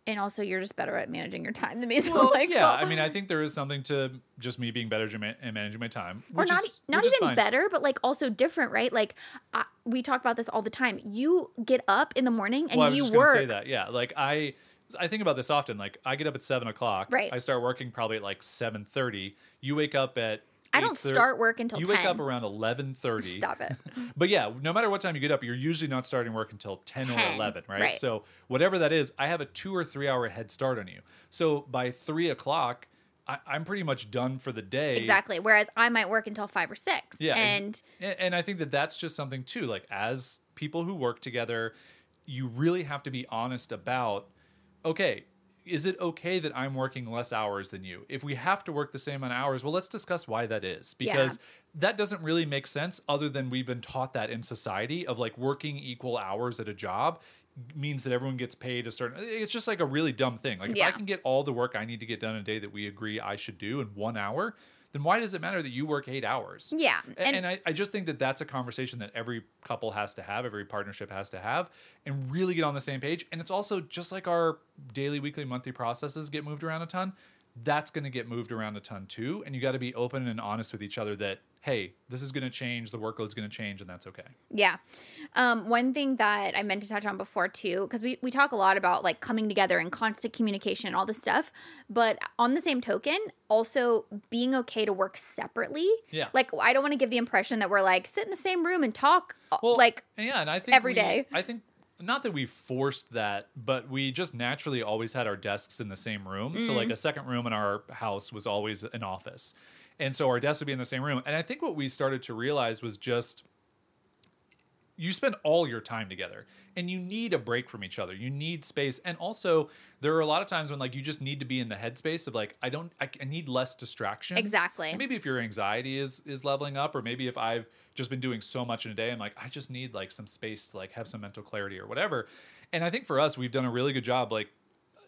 [SPEAKER 1] and also you're just better at managing your time than me. So
[SPEAKER 2] Well,
[SPEAKER 1] like,
[SPEAKER 2] yeah,
[SPEAKER 1] well,
[SPEAKER 2] I mean, I think there is something to just me being better at managing my time,
[SPEAKER 1] or not,
[SPEAKER 2] is
[SPEAKER 1] not even better, but like also different, right? Like I, we talk about this all the time. You get up in the morning and
[SPEAKER 2] well, I was
[SPEAKER 1] you
[SPEAKER 2] just
[SPEAKER 1] work.
[SPEAKER 2] say that. Yeah, like I, I think about this often. Like I get up at seven o'clock.
[SPEAKER 1] Right.
[SPEAKER 2] I start working probably at like seven thirty. You wake up at.
[SPEAKER 1] I don't start work until
[SPEAKER 2] You
[SPEAKER 1] 10.
[SPEAKER 2] wake up around eleven thirty.
[SPEAKER 1] Stop it.
[SPEAKER 2] But yeah, no matter what time you get up, you're usually not starting work until 10, or 11, right?
[SPEAKER 1] right.
[SPEAKER 2] So whatever that is, I have a two or three hour head start on you. So by three o'clock, I, I'm pretty much done for the day.
[SPEAKER 1] Exactly. Whereas I might work until five or six.
[SPEAKER 2] Yeah,
[SPEAKER 1] and,
[SPEAKER 2] and I think that that's just something too. Like as people who work together, you really have to be honest about. Okay, is it okay that I'm working less hours than you? If we have to work the same amount of hours, well, let's discuss why that is
[SPEAKER 1] Yeah.
[SPEAKER 2] because that doesn't really make sense. Other than we've been taught that in society of like working equal hours at a job means that everyone gets paid a certain it's just like a really dumb thing like if i can get all the work i need to get done a day that we agree i should do in one hour then why does it matter that you work eight hours
[SPEAKER 1] yeah.
[SPEAKER 2] a- and, I, I just think that that's a conversation that every couple has to have, every partnership has to have, and really get on the same page. And it's also just like our daily, weekly, monthly processes get moved around a ton. that's going to get moved around a ton too. And you got to be open and honest with each other that, hey, this is going to change, the workload's going to change, and that's okay.
[SPEAKER 1] Yeah. Um, one thing that I meant to touch on before too, because we, we talk a lot about like coming together and constant communication and all this stuff. But on the same token, also being okay to work separately.
[SPEAKER 2] Yeah.
[SPEAKER 1] Like I don't want to give the impression that we're like sit in the same room and talk uh,
[SPEAKER 2] Well,
[SPEAKER 1] like
[SPEAKER 2] yeah, and I think
[SPEAKER 1] every
[SPEAKER 2] we-
[SPEAKER 1] day.
[SPEAKER 2] I think not that we forced that, but we just naturally always had our desks in the same room. So
[SPEAKER 1] Mm-hmm.
[SPEAKER 2] like a second room in our house was always an office. And so our desks would be in the same room. And I think what we started to realize was just you spend all your time together and you need a break from each other. You need space. And also there are a lot of times when like you just need to be in the headspace of like i don't i, I need less distractions.
[SPEAKER 1] Exactly.
[SPEAKER 2] And maybe if your anxiety is is leveling up or maybe if i've just been doing so much in a day i'm like i just need like some space to like have some mental clarity or whatever. And i think for us we've done a really good job. Like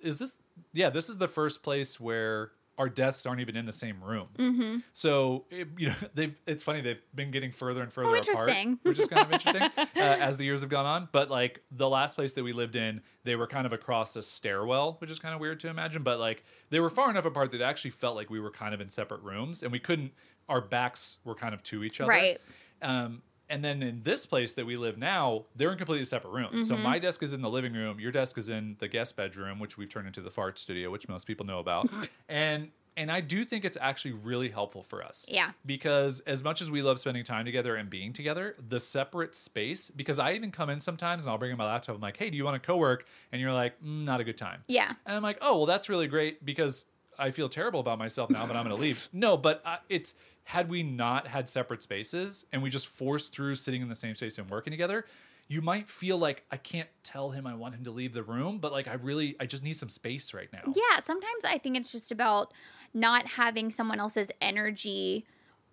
[SPEAKER 2] is this yeah this is the first place where our desks aren't even in the same room
[SPEAKER 1] Mm-hmm.
[SPEAKER 2] so it, you know they it's funny they've been getting further and further
[SPEAKER 1] Oh,
[SPEAKER 2] apart
[SPEAKER 1] interesting.
[SPEAKER 2] which is kind of interesting uh, as the years have gone on but like the last place that we lived in they were kind of across a stairwell which is kind of weird to imagine but like they were far enough apart that it actually felt like we were kind of in separate rooms and we couldn't our backs were kind of to each other
[SPEAKER 1] Right.
[SPEAKER 2] um, and then in this place that we live now, they're in completely separate rooms. So
[SPEAKER 1] Mm-hmm.
[SPEAKER 2] my desk is in the living room, your desk is in the guest bedroom, which we've turned into the fart studio, which most people know about. and and I do think it's actually really helpful for us.
[SPEAKER 1] Yeah.
[SPEAKER 2] Because as much as we love spending time together and being together, the separate space, because I even come in sometimes and I'll bring in my laptop. I'm like, hey, do you want to co work? And you're like, mm, not a good time.
[SPEAKER 1] yeah.
[SPEAKER 2] And I'm like, oh, well, that's really great because I feel terrible about myself now that I'm going to leave. No, but uh, it's had we not had separate spaces and we just forced through sitting in the same space and working together, you might feel like I can't tell him I want him to leave the room, but like I really, I just need some space right now.
[SPEAKER 1] Yeah, sometimes I think it's just about not having someone else's energy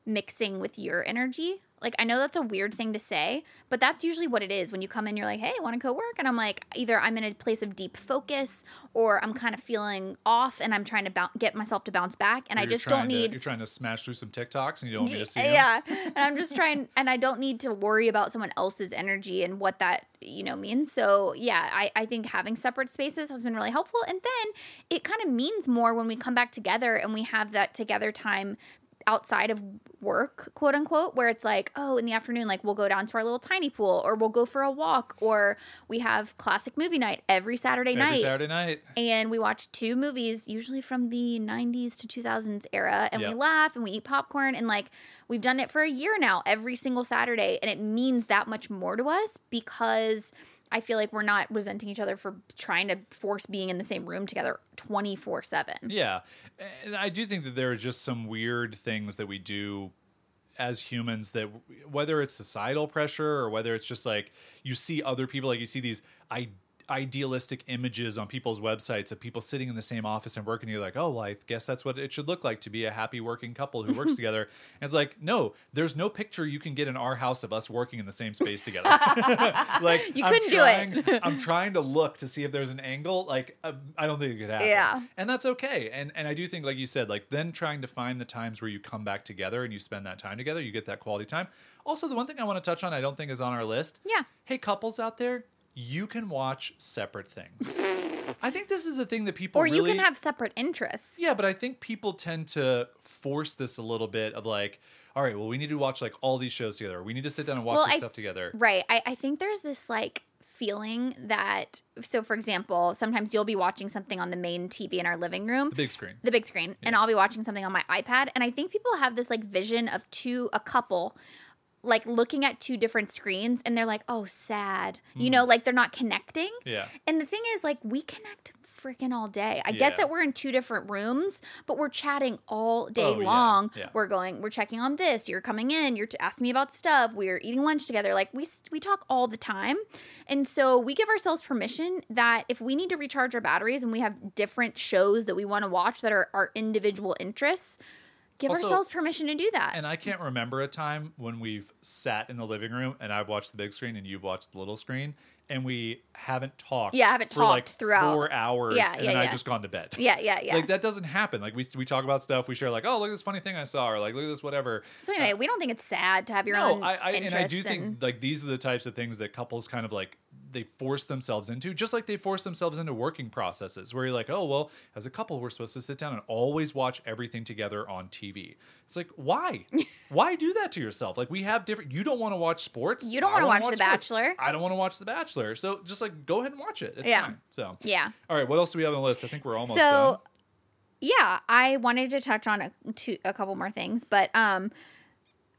[SPEAKER 1] mixing with your energy. Like I know that's a weird thing to say, but that's usually what it is when you come in you're like, "Hey, I want to co-work?" and I'm like, either I'm in a place of deep focus or I'm kind of feeling off and I'm trying to get myself to bounce back and
[SPEAKER 2] Or
[SPEAKER 1] I just don't need
[SPEAKER 2] to-
[SPEAKER 1] need
[SPEAKER 2] You're trying to smash through some TikToks and you don't want to see them.
[SPEAKER 1] yeah and i'm just trying and i don't need to worry about someone else's energy and what that you know means so yeah i, I think having separate spaces has been really helpful and then it kind of means more when we come back together and we have that together time outside of work quote unquote where it's like oh in the afternoon like we'll go down to our little tiny pool or we'll go for a walk or we have classic movie night every saturday night.
[SPEAKER 2] Every
[SPEAKER 1] night
[SPEAKER 2] Saturday night.
[SPEAKER 1] and we watch two movies usually from the 90s to 2000s era and we laugh and we eat popcorn and like we've done it for a year now every single saturday and it means that much more to us because i feel like we're not resenting each other for trying to force being in the same room together 24 7
[SPEAKER 2] Yeah. And I do think that there are just some weird things that we do as humans that whether it's societal pressure or whether it's just like you see other people like you see these idealistic images on people's websites of people sitting in the same office and working you're like oh well i guess that's what it should look like to be a happy working couple who works together and it's like no there's no picture you can get in our house of us working in the same space together like
[SPEAKER 1] You
[SPEAKER 2] I'm
[SPEAKER 1] couldn't do it.
[SPEAKER 2] i'm trying to look to see if there's an angle like uh, i don't think it could happen
[SPEAKER 1] Yeah.
[SPEAKER 2] and that's okay and and i do think like you said like then trying to find the times where you come back together and you spend that time together you get that quality time also the one thing i want to touch on i don't think is on our list
[SPEAKER 1] Yeah.
[SPEAKER 2] hey couples out there you can watch separate things. I think this is a thing that people
[SPEAKER 1] or you can have separate interests.
[SPEAKER 2] Yeah but i think people tend to force this a little bit of like all right well we need to watch like all these shows together. We need to sit down and watch
[SPEAKER 1] Well,
[SPEAKER 2] this
[SPEAKER 1] I-
[SPEAKER 2] stuff together.
[SPEAKER 1] Right. I, I think there's this like feeling that so for example, sometimes you'll be watching something on the main TV in our living room.
[SPEAKER 2] the big screen.
[SPEAKER 1] The big screen. And I'll be watching something on my iPad. And I think people have this like vision of two a couple like looking at two different screens and they're like, "Oh, sad." You
[SPEAKER 2] Hmm.
[SPEAKER 1] know, like they're not connecting.
[SPEAKER 2] yeah
[SPEAKER 1] And the thing is like we connect freaking all day. I
[SPEAKER 2] Yeah.
[SPEAKER 1] get that we're in two different rooms, but we're chatting all day
[SPEAKER 2] Oh,
[SPEAKER 1] long.
[SPEAKER 2] yeah.
[SPEAKER 1] We're going, we're checking on this. You're coming in. You're t- asking me about stuff. We're eating lunch together. Like we we talk all the time, and so we give ourselves permission that if we need to recharge our batteries and we have different shows that we want to watch that are our individual interests, give
[SPEAKER 2] Also-
[SPEAKER 1] ourselves permission to do that.
[SPEAKER 2] And I can't remember a time when we've sat in the living room and I've watched the big screen and you've watched the little screen and we haven't talked.
[SPEAKER 1] Yeah, I haven't
[SPEAKER 2] for like
[SPEAKER 1] talked throughout.
[SPEAKER 2] four hours.
[SPEAKER 1] Yeah,
[SPEAKER 2] and
[SPEAKER 1] yeah,
[SPEAKER 2] then I've
[SPEAKER 1] yeah.
[SPEAKER 2] just gone to bed.
[SPEAKER 1] yeah, yeah, yeah.
[SPEAKER 2] Like that doesn't happen. Like we we talk about stuff. We share like, oh, look at this funny thing I saw, or like look at this whatever.
[SPEAKER 1] so uh, anyway, we don't think it's sad to have your
[SPEAKER 2] no,
[SPEAKER 1] own
[SPEAKER 2] I, I and I do
[SPEAKER 1] interests
[SPEAKER 2] think like these are the types of things that couples kind of like they force themselves into, just like they force themselves into working processes where you're like, oh, well, as a couple, we're supposed to sit down and always watch everything together on TV. It's like, why? why do that to yourself? Like, we have different, you don't want to watch sports.
[SPEAKER 1] You don't wanna watch
[SPEAKER 2] wanna
[SPEAKER 1] The
[SPEAKER 2] sports.
[SPEAKER 1] Bachelor.
[SPEAKER 2] I don't want to watch The Bachelor. So just like go ahead and watch it. It's
[SPEAKER 1] Yeah.
[SPEAKER 2] fine. So,
[SPEAKER 1] Yeah.
[SPEAKER 2] all right, what else do we have on the list? I think we're almost
[SPEAKER 1] so,
[SPEAKER 2] done.
[SPEAKER 1] yeah, I wanted to touch on a, two, a couple more things, but um,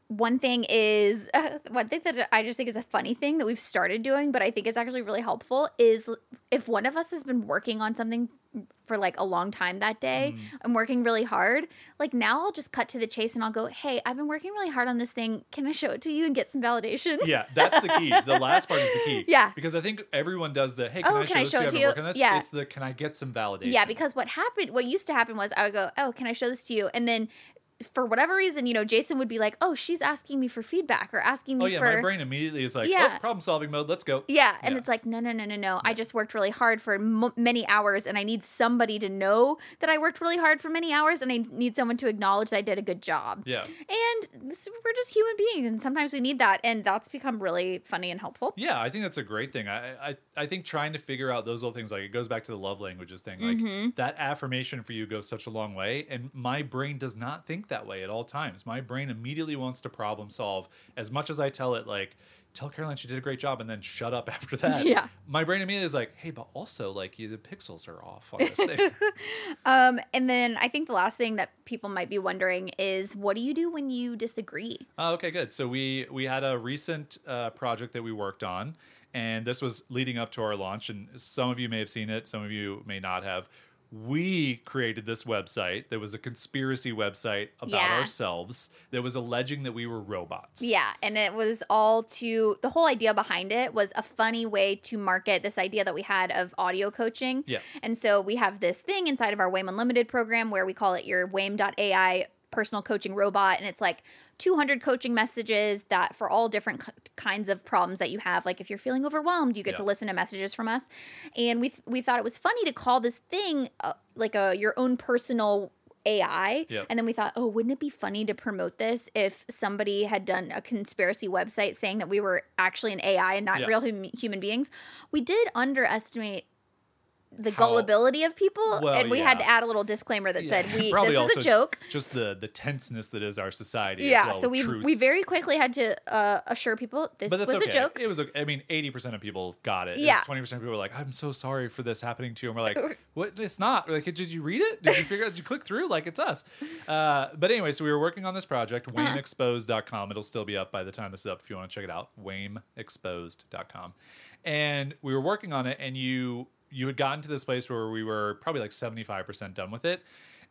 [SPEAKER 1] one thing is one thing that I just think is a funny thing that we've started doing, but I think is actually really helpful is if one of us has been working on something for like a long time that day
[SPEAKER 2] Mm.
[SPEAKER 1] and working really hard, like now I'll just cut to the chase and I'll go, "Hey, I've been working really hard on this thing. Can I show it to you and get some validation?"
[SPEAKER 2] Yeah, that's the key. The last part is the key.
[SPEAKER 1] Yeah.
[SPEAKER 2] Because I think everyone does the, hey, can
[SPEAKER 1] Oh,
[SPEAKER 2] I show
[SPEAKER 1] can I
[SPEAKER 2] this to you? I've been
[SPEAKER 1] you?
[SPEAKER 2] working on this.
[SPEAKER 1] Yeah.
[SPEAKER 2] It's the, can I get some validation?
[SPEAKER 1] Yeah, because what happened, what used to happen was I would go, "Oh, can I show this to you?" And then for whatever reason, you know, Jason would be like, "Oh, she's asking me for feedback or asking me
[SPEAKER 2] Oh, yeah,
[SPEAKER 1] for
[SPEAKER 2] my brain immediately is like,
[SPEAKER 1] Yeah.
[SPEAKER 2] oh, problem solving mode. Let's go.
[SPEAKER 1] Yeah, and
[SPEAKER 2] Yeah.
[SPEAKER 1] it's like, no, no, no, no, no. I just worked really hard for m- many hours, and I need somebody to know that I worked really hard for many hours, and I need someone to acknowledge that I did a good job.
[SPEAKER 2] Yeah.
[SPEAKER 1] And we're just human beings, and sometimes we need that, and that's become really funny and helpful.
[SPEAKER 2] Yeah, I think that's a great thing. I, I I think trying to figure out those little things, like it goes back to the love languages thing. Like
[SPEAKER 1] Mm-hmm.
[SPEAKER 2] that affirmation for you goes such a long way, and my brain does not think that way at all times. My brain immediately wants to problem solve. As much as I tell it, like tell Caroline she did a great job, and then shut up after that.
[SPEAKER 1] Yeah.
[SPEAKER 2] my brain immediately is like, hey, but also like you, the pixels are off on this thing.
[SPEAKER 1] Um, and then I think the last thing that people might be wondering is, what do you do when you disagree?
[SPEAKER 2] Oh, okay, good. So we we had a recent uh, project that we worked on, and this was leading up to our launch. And some of you may have seen it, some of you may not have. We created this website that was a conspiracy website about
[SPEAKER 1] Yeah.
[SPEAKER 2] ourselves that was alleging that we were robots.
[SPEAKER 1] Yeah, and it was all to the whole idea behind it was a funny way to market this idea that we had of audio coaching.
[SPEAKER 2] Yeah.
[SPEAKER 1] And so we have this thing inside of our WAIM Unlimited program where we call it your WAIM.ai personal coaching robot. And it's like 200 coaching messages that for all different k- kinds of problems that you have. Like if you're feeling overwhelmed, you get to listen to messages from us. And we, th- we thought it was funny to call this thing uh, like a your own personal AI.
[SPEAKER 2] Yep.
[SPEAKER 1] And then we thought, oh, wouldn't it be funny to promote this if somebody had done a conspiracy website saying that we were actually an AI and not
[SPEAKER 2] Yeah.
[SPEAKER 1] real hum- human beings? We did underestimate the
[SPEAKER 2] How-
[SPEAKER 1] gullibility of people,
[SPEAKER 2] Well,
[SPEAKER 1] and we had to add a little disclaimer that said, "We
[SPEAKER 2] probably
[SPEAKER 1] this is a joke."
[SPEAKER 2] Just the the tenseness that is our society. as
[SPEAKER 1] Yeah,
[SPEAKER 2] well,
[SPEAKER 1] so we
[SPEAKER 2] truth.
[SPEAKER 1] we very quickly had to uh, assure people this was
[SPEAKER 2] okay.
[SPEAKER 1] a joke.
[SPEAKER 2] It was. A, I mean, eighty percent of people got it.
[SPEAKER 1] Yeah.
[SPEAKER 2] Twenty percent of people were like, "I'm so sorry for this happening to you." And we're like, "What? It's not." We're like, "Did you read it? Did you figure out? Did you click through? Like, it's us." Uh, but anyway, so we were working on this project.
[SPEAKER 1] Uh-huh.
[SPEAKER 2] WAIMExposed.com. It'll still be up by the time this is up if you want to check it out. WAIMExposed.com. And we were working on it, and you you had gotten to this place where we were probably like seventy five percent done with it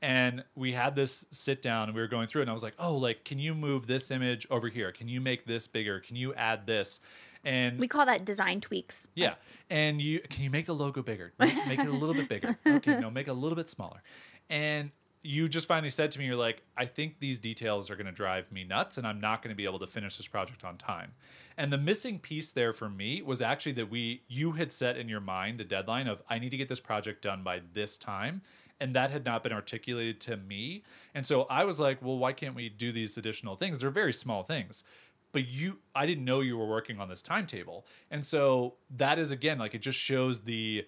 [SPEAKER 2] and we had this sit down and we were going through it and i was like oh like can you move this image over here? Can you make this bigger? Can you add this? And
[SPEAKER 1] we call that design tweaks.
[SPEAKER 2] yeah. And you can you make the logo bigger? Make, make it a little bit bigger. Okay no make it a little bit smaller. And you just finally said to me you're like i think these details are going to drive me nuts and i'm not going to be able to finish this project on time. And the missing piece there for me was actually that we you had set in your mind a deadline of i need to get this project done by this time and that had not been articulated to me. And so i was like well why can't we do these additional things? They're very small things. But you i didn't know you were working on this timetable. And so that is again like it just shows the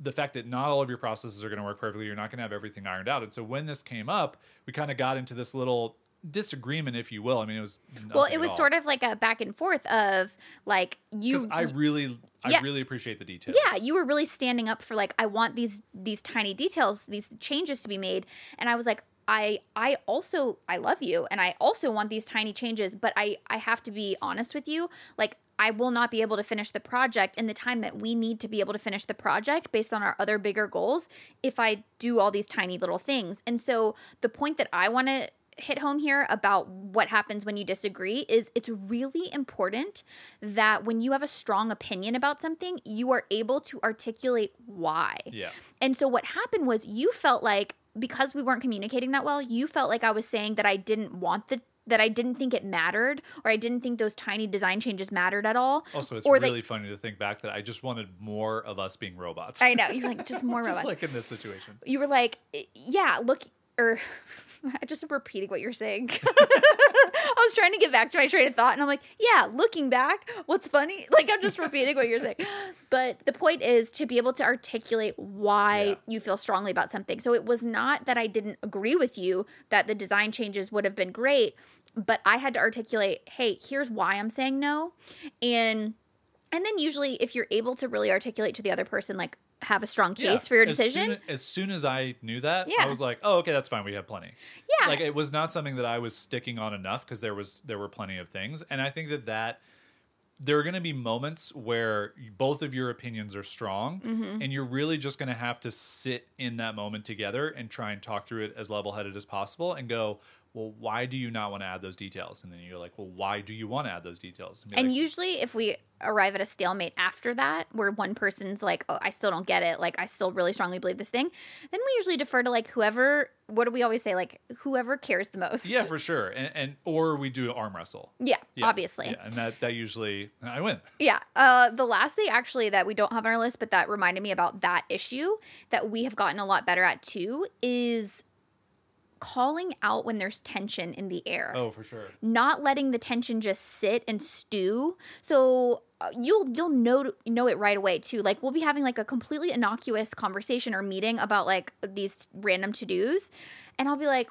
[SPEAKER 2] the fact that not all of your processes are going to work perfectly you're not going to have everything ironed out. And so when this came up we kind of got into this little disagreement if you will. I mean it was
[SPEAKER 1] Well, it was sort of like a back and forth of like you.
[SPEAKER 2] i really i really appreciate the details.
[SPEAKER 1] Yeah you were really standing up for like i want these these tiny details these changes to be made. And i was like i i also i love you and i also want these tiny changes but i i have to be honest with you. Like I will not be able to finish the project in the time that we need to be able to finish the project based on our other bigger goals if I do all these tiny little things. And so the point that I want to hit home here about what happens when you disagree is it's really important that when you have a strong opinion about something, you are able to articulate why.
[SPEAKER 2] yeah
[SPEAKER 1] And so what happened was you felt like because we weren't communicating that well, you felt like I was saying that I didn't want the that I didn't think it mattered or I didn't think those tiny design changes mattered at all.
[SPEAKER 2] also it's
[SPEAKER 1] or that-
[SPEAKER 2] really funny to think back that i just wanted more of us being robots
[SPEAKER 1] I know. You're like just more
[SPEAKER 2] just
[SPEAKER 1] robots.
[SPEAKER 2] like in this situation
[SPEAKER 1] you were like, yeah, look or I just repeating what you're saying. I was trying to get back to my train of thought, and I'm like, yeah, looking back, what's funny? Like, I'm just repeating what you're saying. But the point is to be able to articulate why
[SPEAKER 2] Yeah.
[SPEAKER 1] you feel strongly about something. So it was not that I didn't agree with you that the design changes would have been great, but I had to articulate, hey, here's why I'm saying no. And and then usually if you're able to really articulate to the other person like have a strong case
[SPEAKER 2] Yeah.
[SPEAKER 1] for your
[SPEAKER 2] As
[SPEAKER 1] decision.
[SPEAKER 2] soon, as soon as I knew that,
[SPEAKER 1] Yeah.
[SPEAKER 2] I was like, "Oh, okay, that's fine. We have plenty."
[SPEAKER 1] yeah.
[SPEAKER 2] Like it was not something that I was sticking on enough because there was there were plenty of things, and I think that that there are going to be moments where both of your opinions are strong,
[SPEAKER 1] Mm-hmm.
[SPEAKER 2] and you're really just going to have to sit in that moment together and try and talk through it as level headed as possible, and go. Well, why do you not want to add those details? And then you're like, well, why do you want to add those details? be
[SPEAKER 1] And
[SPEAKER 2] like,
[SPEAKER 1] usually, if we arrive at a stalemate after that, where one person's like, "Oh, I still don't get it," like I still really strongly believe this thing, then we usually defer to like whoever. What do we always say? Like whoever cares the most.
[SPEAKER 2] yeah, for sure, and, and or we do arm wrestle.
[SPEAKER 1] yeah,
[SPEAKER 2] Yeah,
[SPEAKER 1] obviously.
[SPEAKER 2] yeah, and that that usually I win.
[SPEAKER 1] Yeah. Uh, the last thing actually that we don't have on our list, but that reminded me about that issue that we have gotten a lot better at too, is calling out when there's tension in the air.
[SPEAKER 2] Oh, for sure.
[SPEAKER 1] Not letting the tension just sit and stew. So uh, you'll you'll know know it right away too. Like we'll be having like a completely innocuous conversation or meeting about like these random to dos, and I'll be like.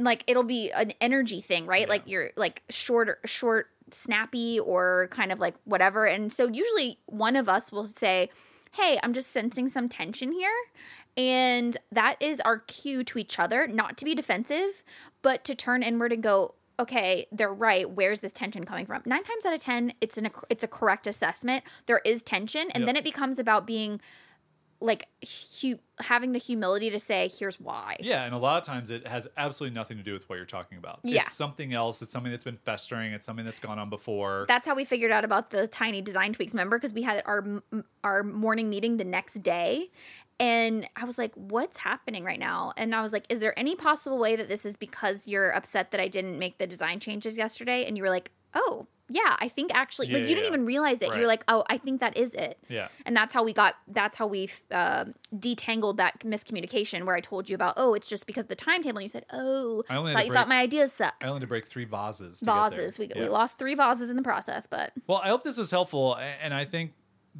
[SPEAKER 1] Like it'll be an energy thing, right?
[SPEAKER 2] Yeah.
[SPEAKER 1] Like you're like short, short, snappy, or kind of like whatever. And so usually one of us will say, "Hey, I'm just sensing some tension here," and that is our cue to each other, not to be defensive, but to turn inward and go, "Okay, they're right. Where's this tension coming from?" Nine times out of ten, it's an it's a correct assessment. There is tension, and
[SPEAKER 2] Yep.
[SPEAKER 1] then it becomes about being like hu- having the humility to say, "Here's why."
[SPEAKER 2] Yeah, and a lot of times it has absolutely nothing to do with what you're talking about.
[SPEAKER 1] Yeah.
[SPEAKER 2] It's something else. It's something that's been festering. It's something that's gone on before.
[SPEAKER 1] That's how we figured out about the tiny design tweaks. Remember, because we had our our morning meeting the next day, and I was like, "What's happening right now?" And I was like, "Is there any possible way that this is because you're upset that I didn't make the design changes yesterday?" And you were like, "Oh, yeah, I think actually,
[SPEAKER 2] Yeah,
[SPEAKER 1] like
[SPEAKER 2] yeah,
[SPEAKER 1] you didn't
[SPEAKER 2] yeah.
[SPEAKER 1] even realize it. You
[SPEAKER 2] Right.
[SPEAKER 1] were like, "Oh, I think that is it."
[SPEAKER 2] yeah.
[SPEAKER 1] And that's how we got. That's how we uh, detangled that miscommunication where I told you about, "Oh, it's just because the timetable." And you said, "Oh,
[SPEAKER 2] I only
[SPEAKER 1] thought you
[SPEAKER 2] to
[SPEAKER 1] thought my ideas suck."
[SPEAKER 2] I only had to break three vases. To get there.
[SPEAKER 1] Vases. We, we lost three vases in the process, but
[SPEAKER 2] Well, I hope this was helpful, and I think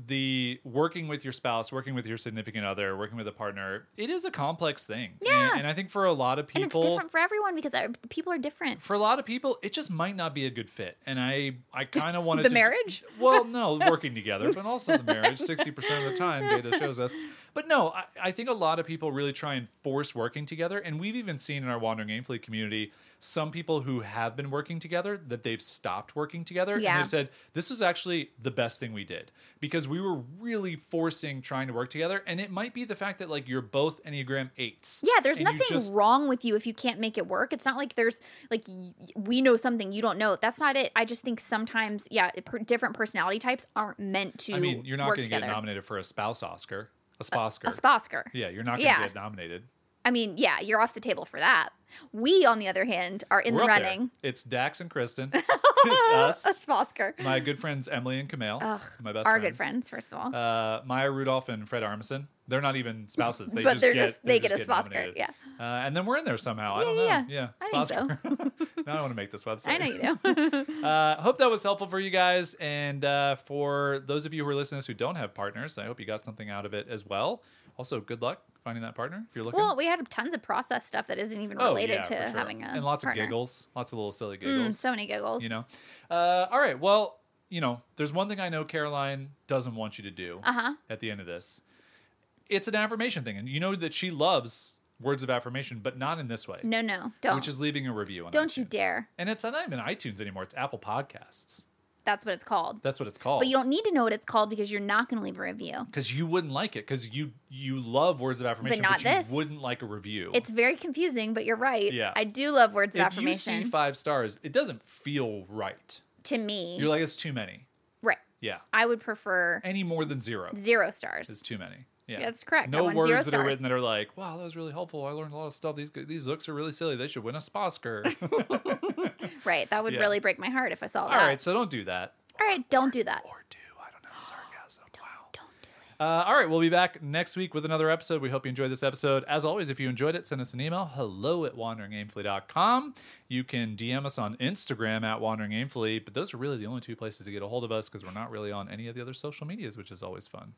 [SPEAKER 2] the working with your spouse, working with your significant other, working with a partner, it is a complex thing.
[SPEAKER 1] Yeah.
[SPEAKER 2] And, and I think for a lot of people,
[SPEAKER 1] and it's different for everyone because uh, people are different.
[SPEAKER 2] for a lot of people, it just might not be a good fit. And I, I kind of wanted to.
[SPEAKER 1] The
[SPEAKER 2] to
[SPEAKER 1] marriage?
[SPEAKER 2] Well, no, working together, but also the marriage. Sixty percent of the time, data shows us. But no, I, I think a lot of people really try and force working together, and we've even seen in our Wandering Aimfully community some people who have been working together that they've stopped working together,
[SPEAKER 1] Yeah.
[SPEAKER 2] and they've said this was actually the best thing we did because we were really forcing trying to work together, and it might be the fact that like you're both Enneagram eights.
[SPEAKER 1] Yeah, there's nothing
[SPEAKER 2] just-
[SPEAKER 1] wrong with you if you can't make it work. It's not like there's like y- we know something you don't know. That's not it. I just think sometimes, yeah, different personality types aren't meant to.
[SPEAKER 2] I mean, you're not going to get nominated for a spouse Oscar, a Sposker.
[SPEAKER 1] A Sposker.
[SPEAKER 2] yeah, you're not going to
[SPEAKER 1] Yeah.
[SPEAKER 2] get nominated.
[SPEAKER 1] I mean, yeah, you're off the table for that. We, on the other hand, are in
[SPEAKER 2] We're
[SPEAKER 1] the
[SPEAKER 2] up there.
[SPEAKER 1] running.
[SPEAKER 2] It's Dax and Kristen. it's
[SPEAKER 1] A
[SPEAKER 2] us.
[SPEAKER 1] Sposker.
[SPEAKER 2] My good friends Emily and Camille.
[SPEAKER 1] Ugh,
[SPEAKER 2] my best
[SPEAKER 1] Our
[SPEAKER 2] friends.
[SPEAKER 1] good friends, first of all.
[SPEAKER 2] Uh, Maya Rudolph and Fred Armisen. They're not even spouses. They
[SPEAKER 1] But
[SPEAKER 2] just
[SPEAKER 1] they're
[SPEAKER 2] get,
[SPEAKER 1] just- they
[SPEAKER 2] they
[SPEAKER 1] get a Sposker, yeah.
[SPEAKER 2] Uh, and then we're in there somehow. I don't know.
[SPEAKER 1] yeah,
[SPEAKER 2] Yeah.
[SPEAKER 1] I think so.
[SPEAKER 2] I want to make this website.
[SPEAKER 1] I know you do.
[SPEAKER 2] Uh, hope that was helpful for you guys. And uh, for those of you who are listening to this who don't have partners, I hope you got something out of it as well. Also, good luck finding that partner if you're looking.
[SPEAKER 1] well, we had tons of process stuff that isn't even
[SPEAKER 2] oh,
[SPEAKER 1] related
[SPEAKER 2] yeah,
[SPEAKER 1] to
[SPEAKER 2] sure.
[SPEAKER 1] having a
[SPEAKER 2] and lots
[SPEAKER 1] partner.
[SPEAKER 2] of giggles, lots of little silly
[SPEAKER 1] Mm,
[SPEAKER 2] giggles.
[SPEAKER 1] so many giggles.
[SPEAKER 2] you know. Uh, all right. Well, you know, there's one thing I know Caroline doesn't want you to do
[SPEAKER 1] Uh huh.
[SPEAKER 2] at the end of this. It's an affirmation thing, and you know that she loves words of affirmation, but not in this way.
[SPEAKER 1] No, no, don't.
[SPEAKER 2] Which is leaving a review on
[SPEAKER 1] Don't you
[SPEAKER 2] iTunes.
[SPEAKER 1] dare.
[SPEAKER 2] And it's not even iTunes anymore. It's Apple Podcasts.
[SPEAKER 1] That's what it's called.
[SPEAKER 2] That's what it's called.
[SPEAKER 1] But you don't need to know what it's called because you're not going to leave a review.
[SPEAKER 2] because you wouldn't like it because you you love words of affirmation, but,
[SPEAKER 1] not
[SPEAKER 2] you
[SPEAKER 1] this.
[SPEAKER 2] wouldn't like a review.
[SPEAKER 1] It's very confusing, but you're right.
[SPEAKER 2] Yeah.
[SPEAKER 1] I do love words of
[SPEAKER 2] if
[SPEAKER 1] affirmation.
[SPEAKER 2] you see five stars, it doesn't feel right.
[SPEAKER 1] to me,
[SPEAKER 2] You're like it's too many.
[SPEAKER 1] right.
[SPEAKER 2] Yeah,
[SPEAKER 1] I would prefer
[SPEAKER 2] any more than zero
[SPEAKER 1] zero stars.
[SPEAKER 2] is too many. Yeah,
[SPEAKER 1] That's correct.
[SPEAKER 2] No words that are written that are like, "Wow, that was really helpful. I learned a lot of stuff. These these looks are really silly. They should win a Sposker."
[SPEAKER 1] right. That would
[SPEAKER 2] Yeah.
[SPEAKER 1] really break my heart if I saw
[SPEAKER 2] All
[SPEAKER 1] that.
[SPEAKER 2] All right, so don't do that.
[SPEAKER 1] All right, don't do that.
[SPEAKER 2] Or do I don't know sarcasm. Wow.
[SPEAKER 1] Don't do
[SPEAKER 2] Uh, all right, we'll be back next week with another episode. We hope you enjoyed this episode. As always, if you enjoyed it, send us an email hello at wanderingaimfully.com. You can DM us on Instagram at wanderingaimfully, but those are really the only two places to get a hold of us because we're not really on any of the other social medias, which is always fun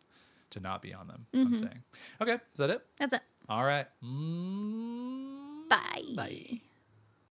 [SPEAKER 2] to not be on them. I'm saying. Okay, is that it?
[SPEAKER 1] That's it.
[SPEAKER 2] All right. Mm,
[SPEAKER 1] Bye.
[SPEAKER 2] bye.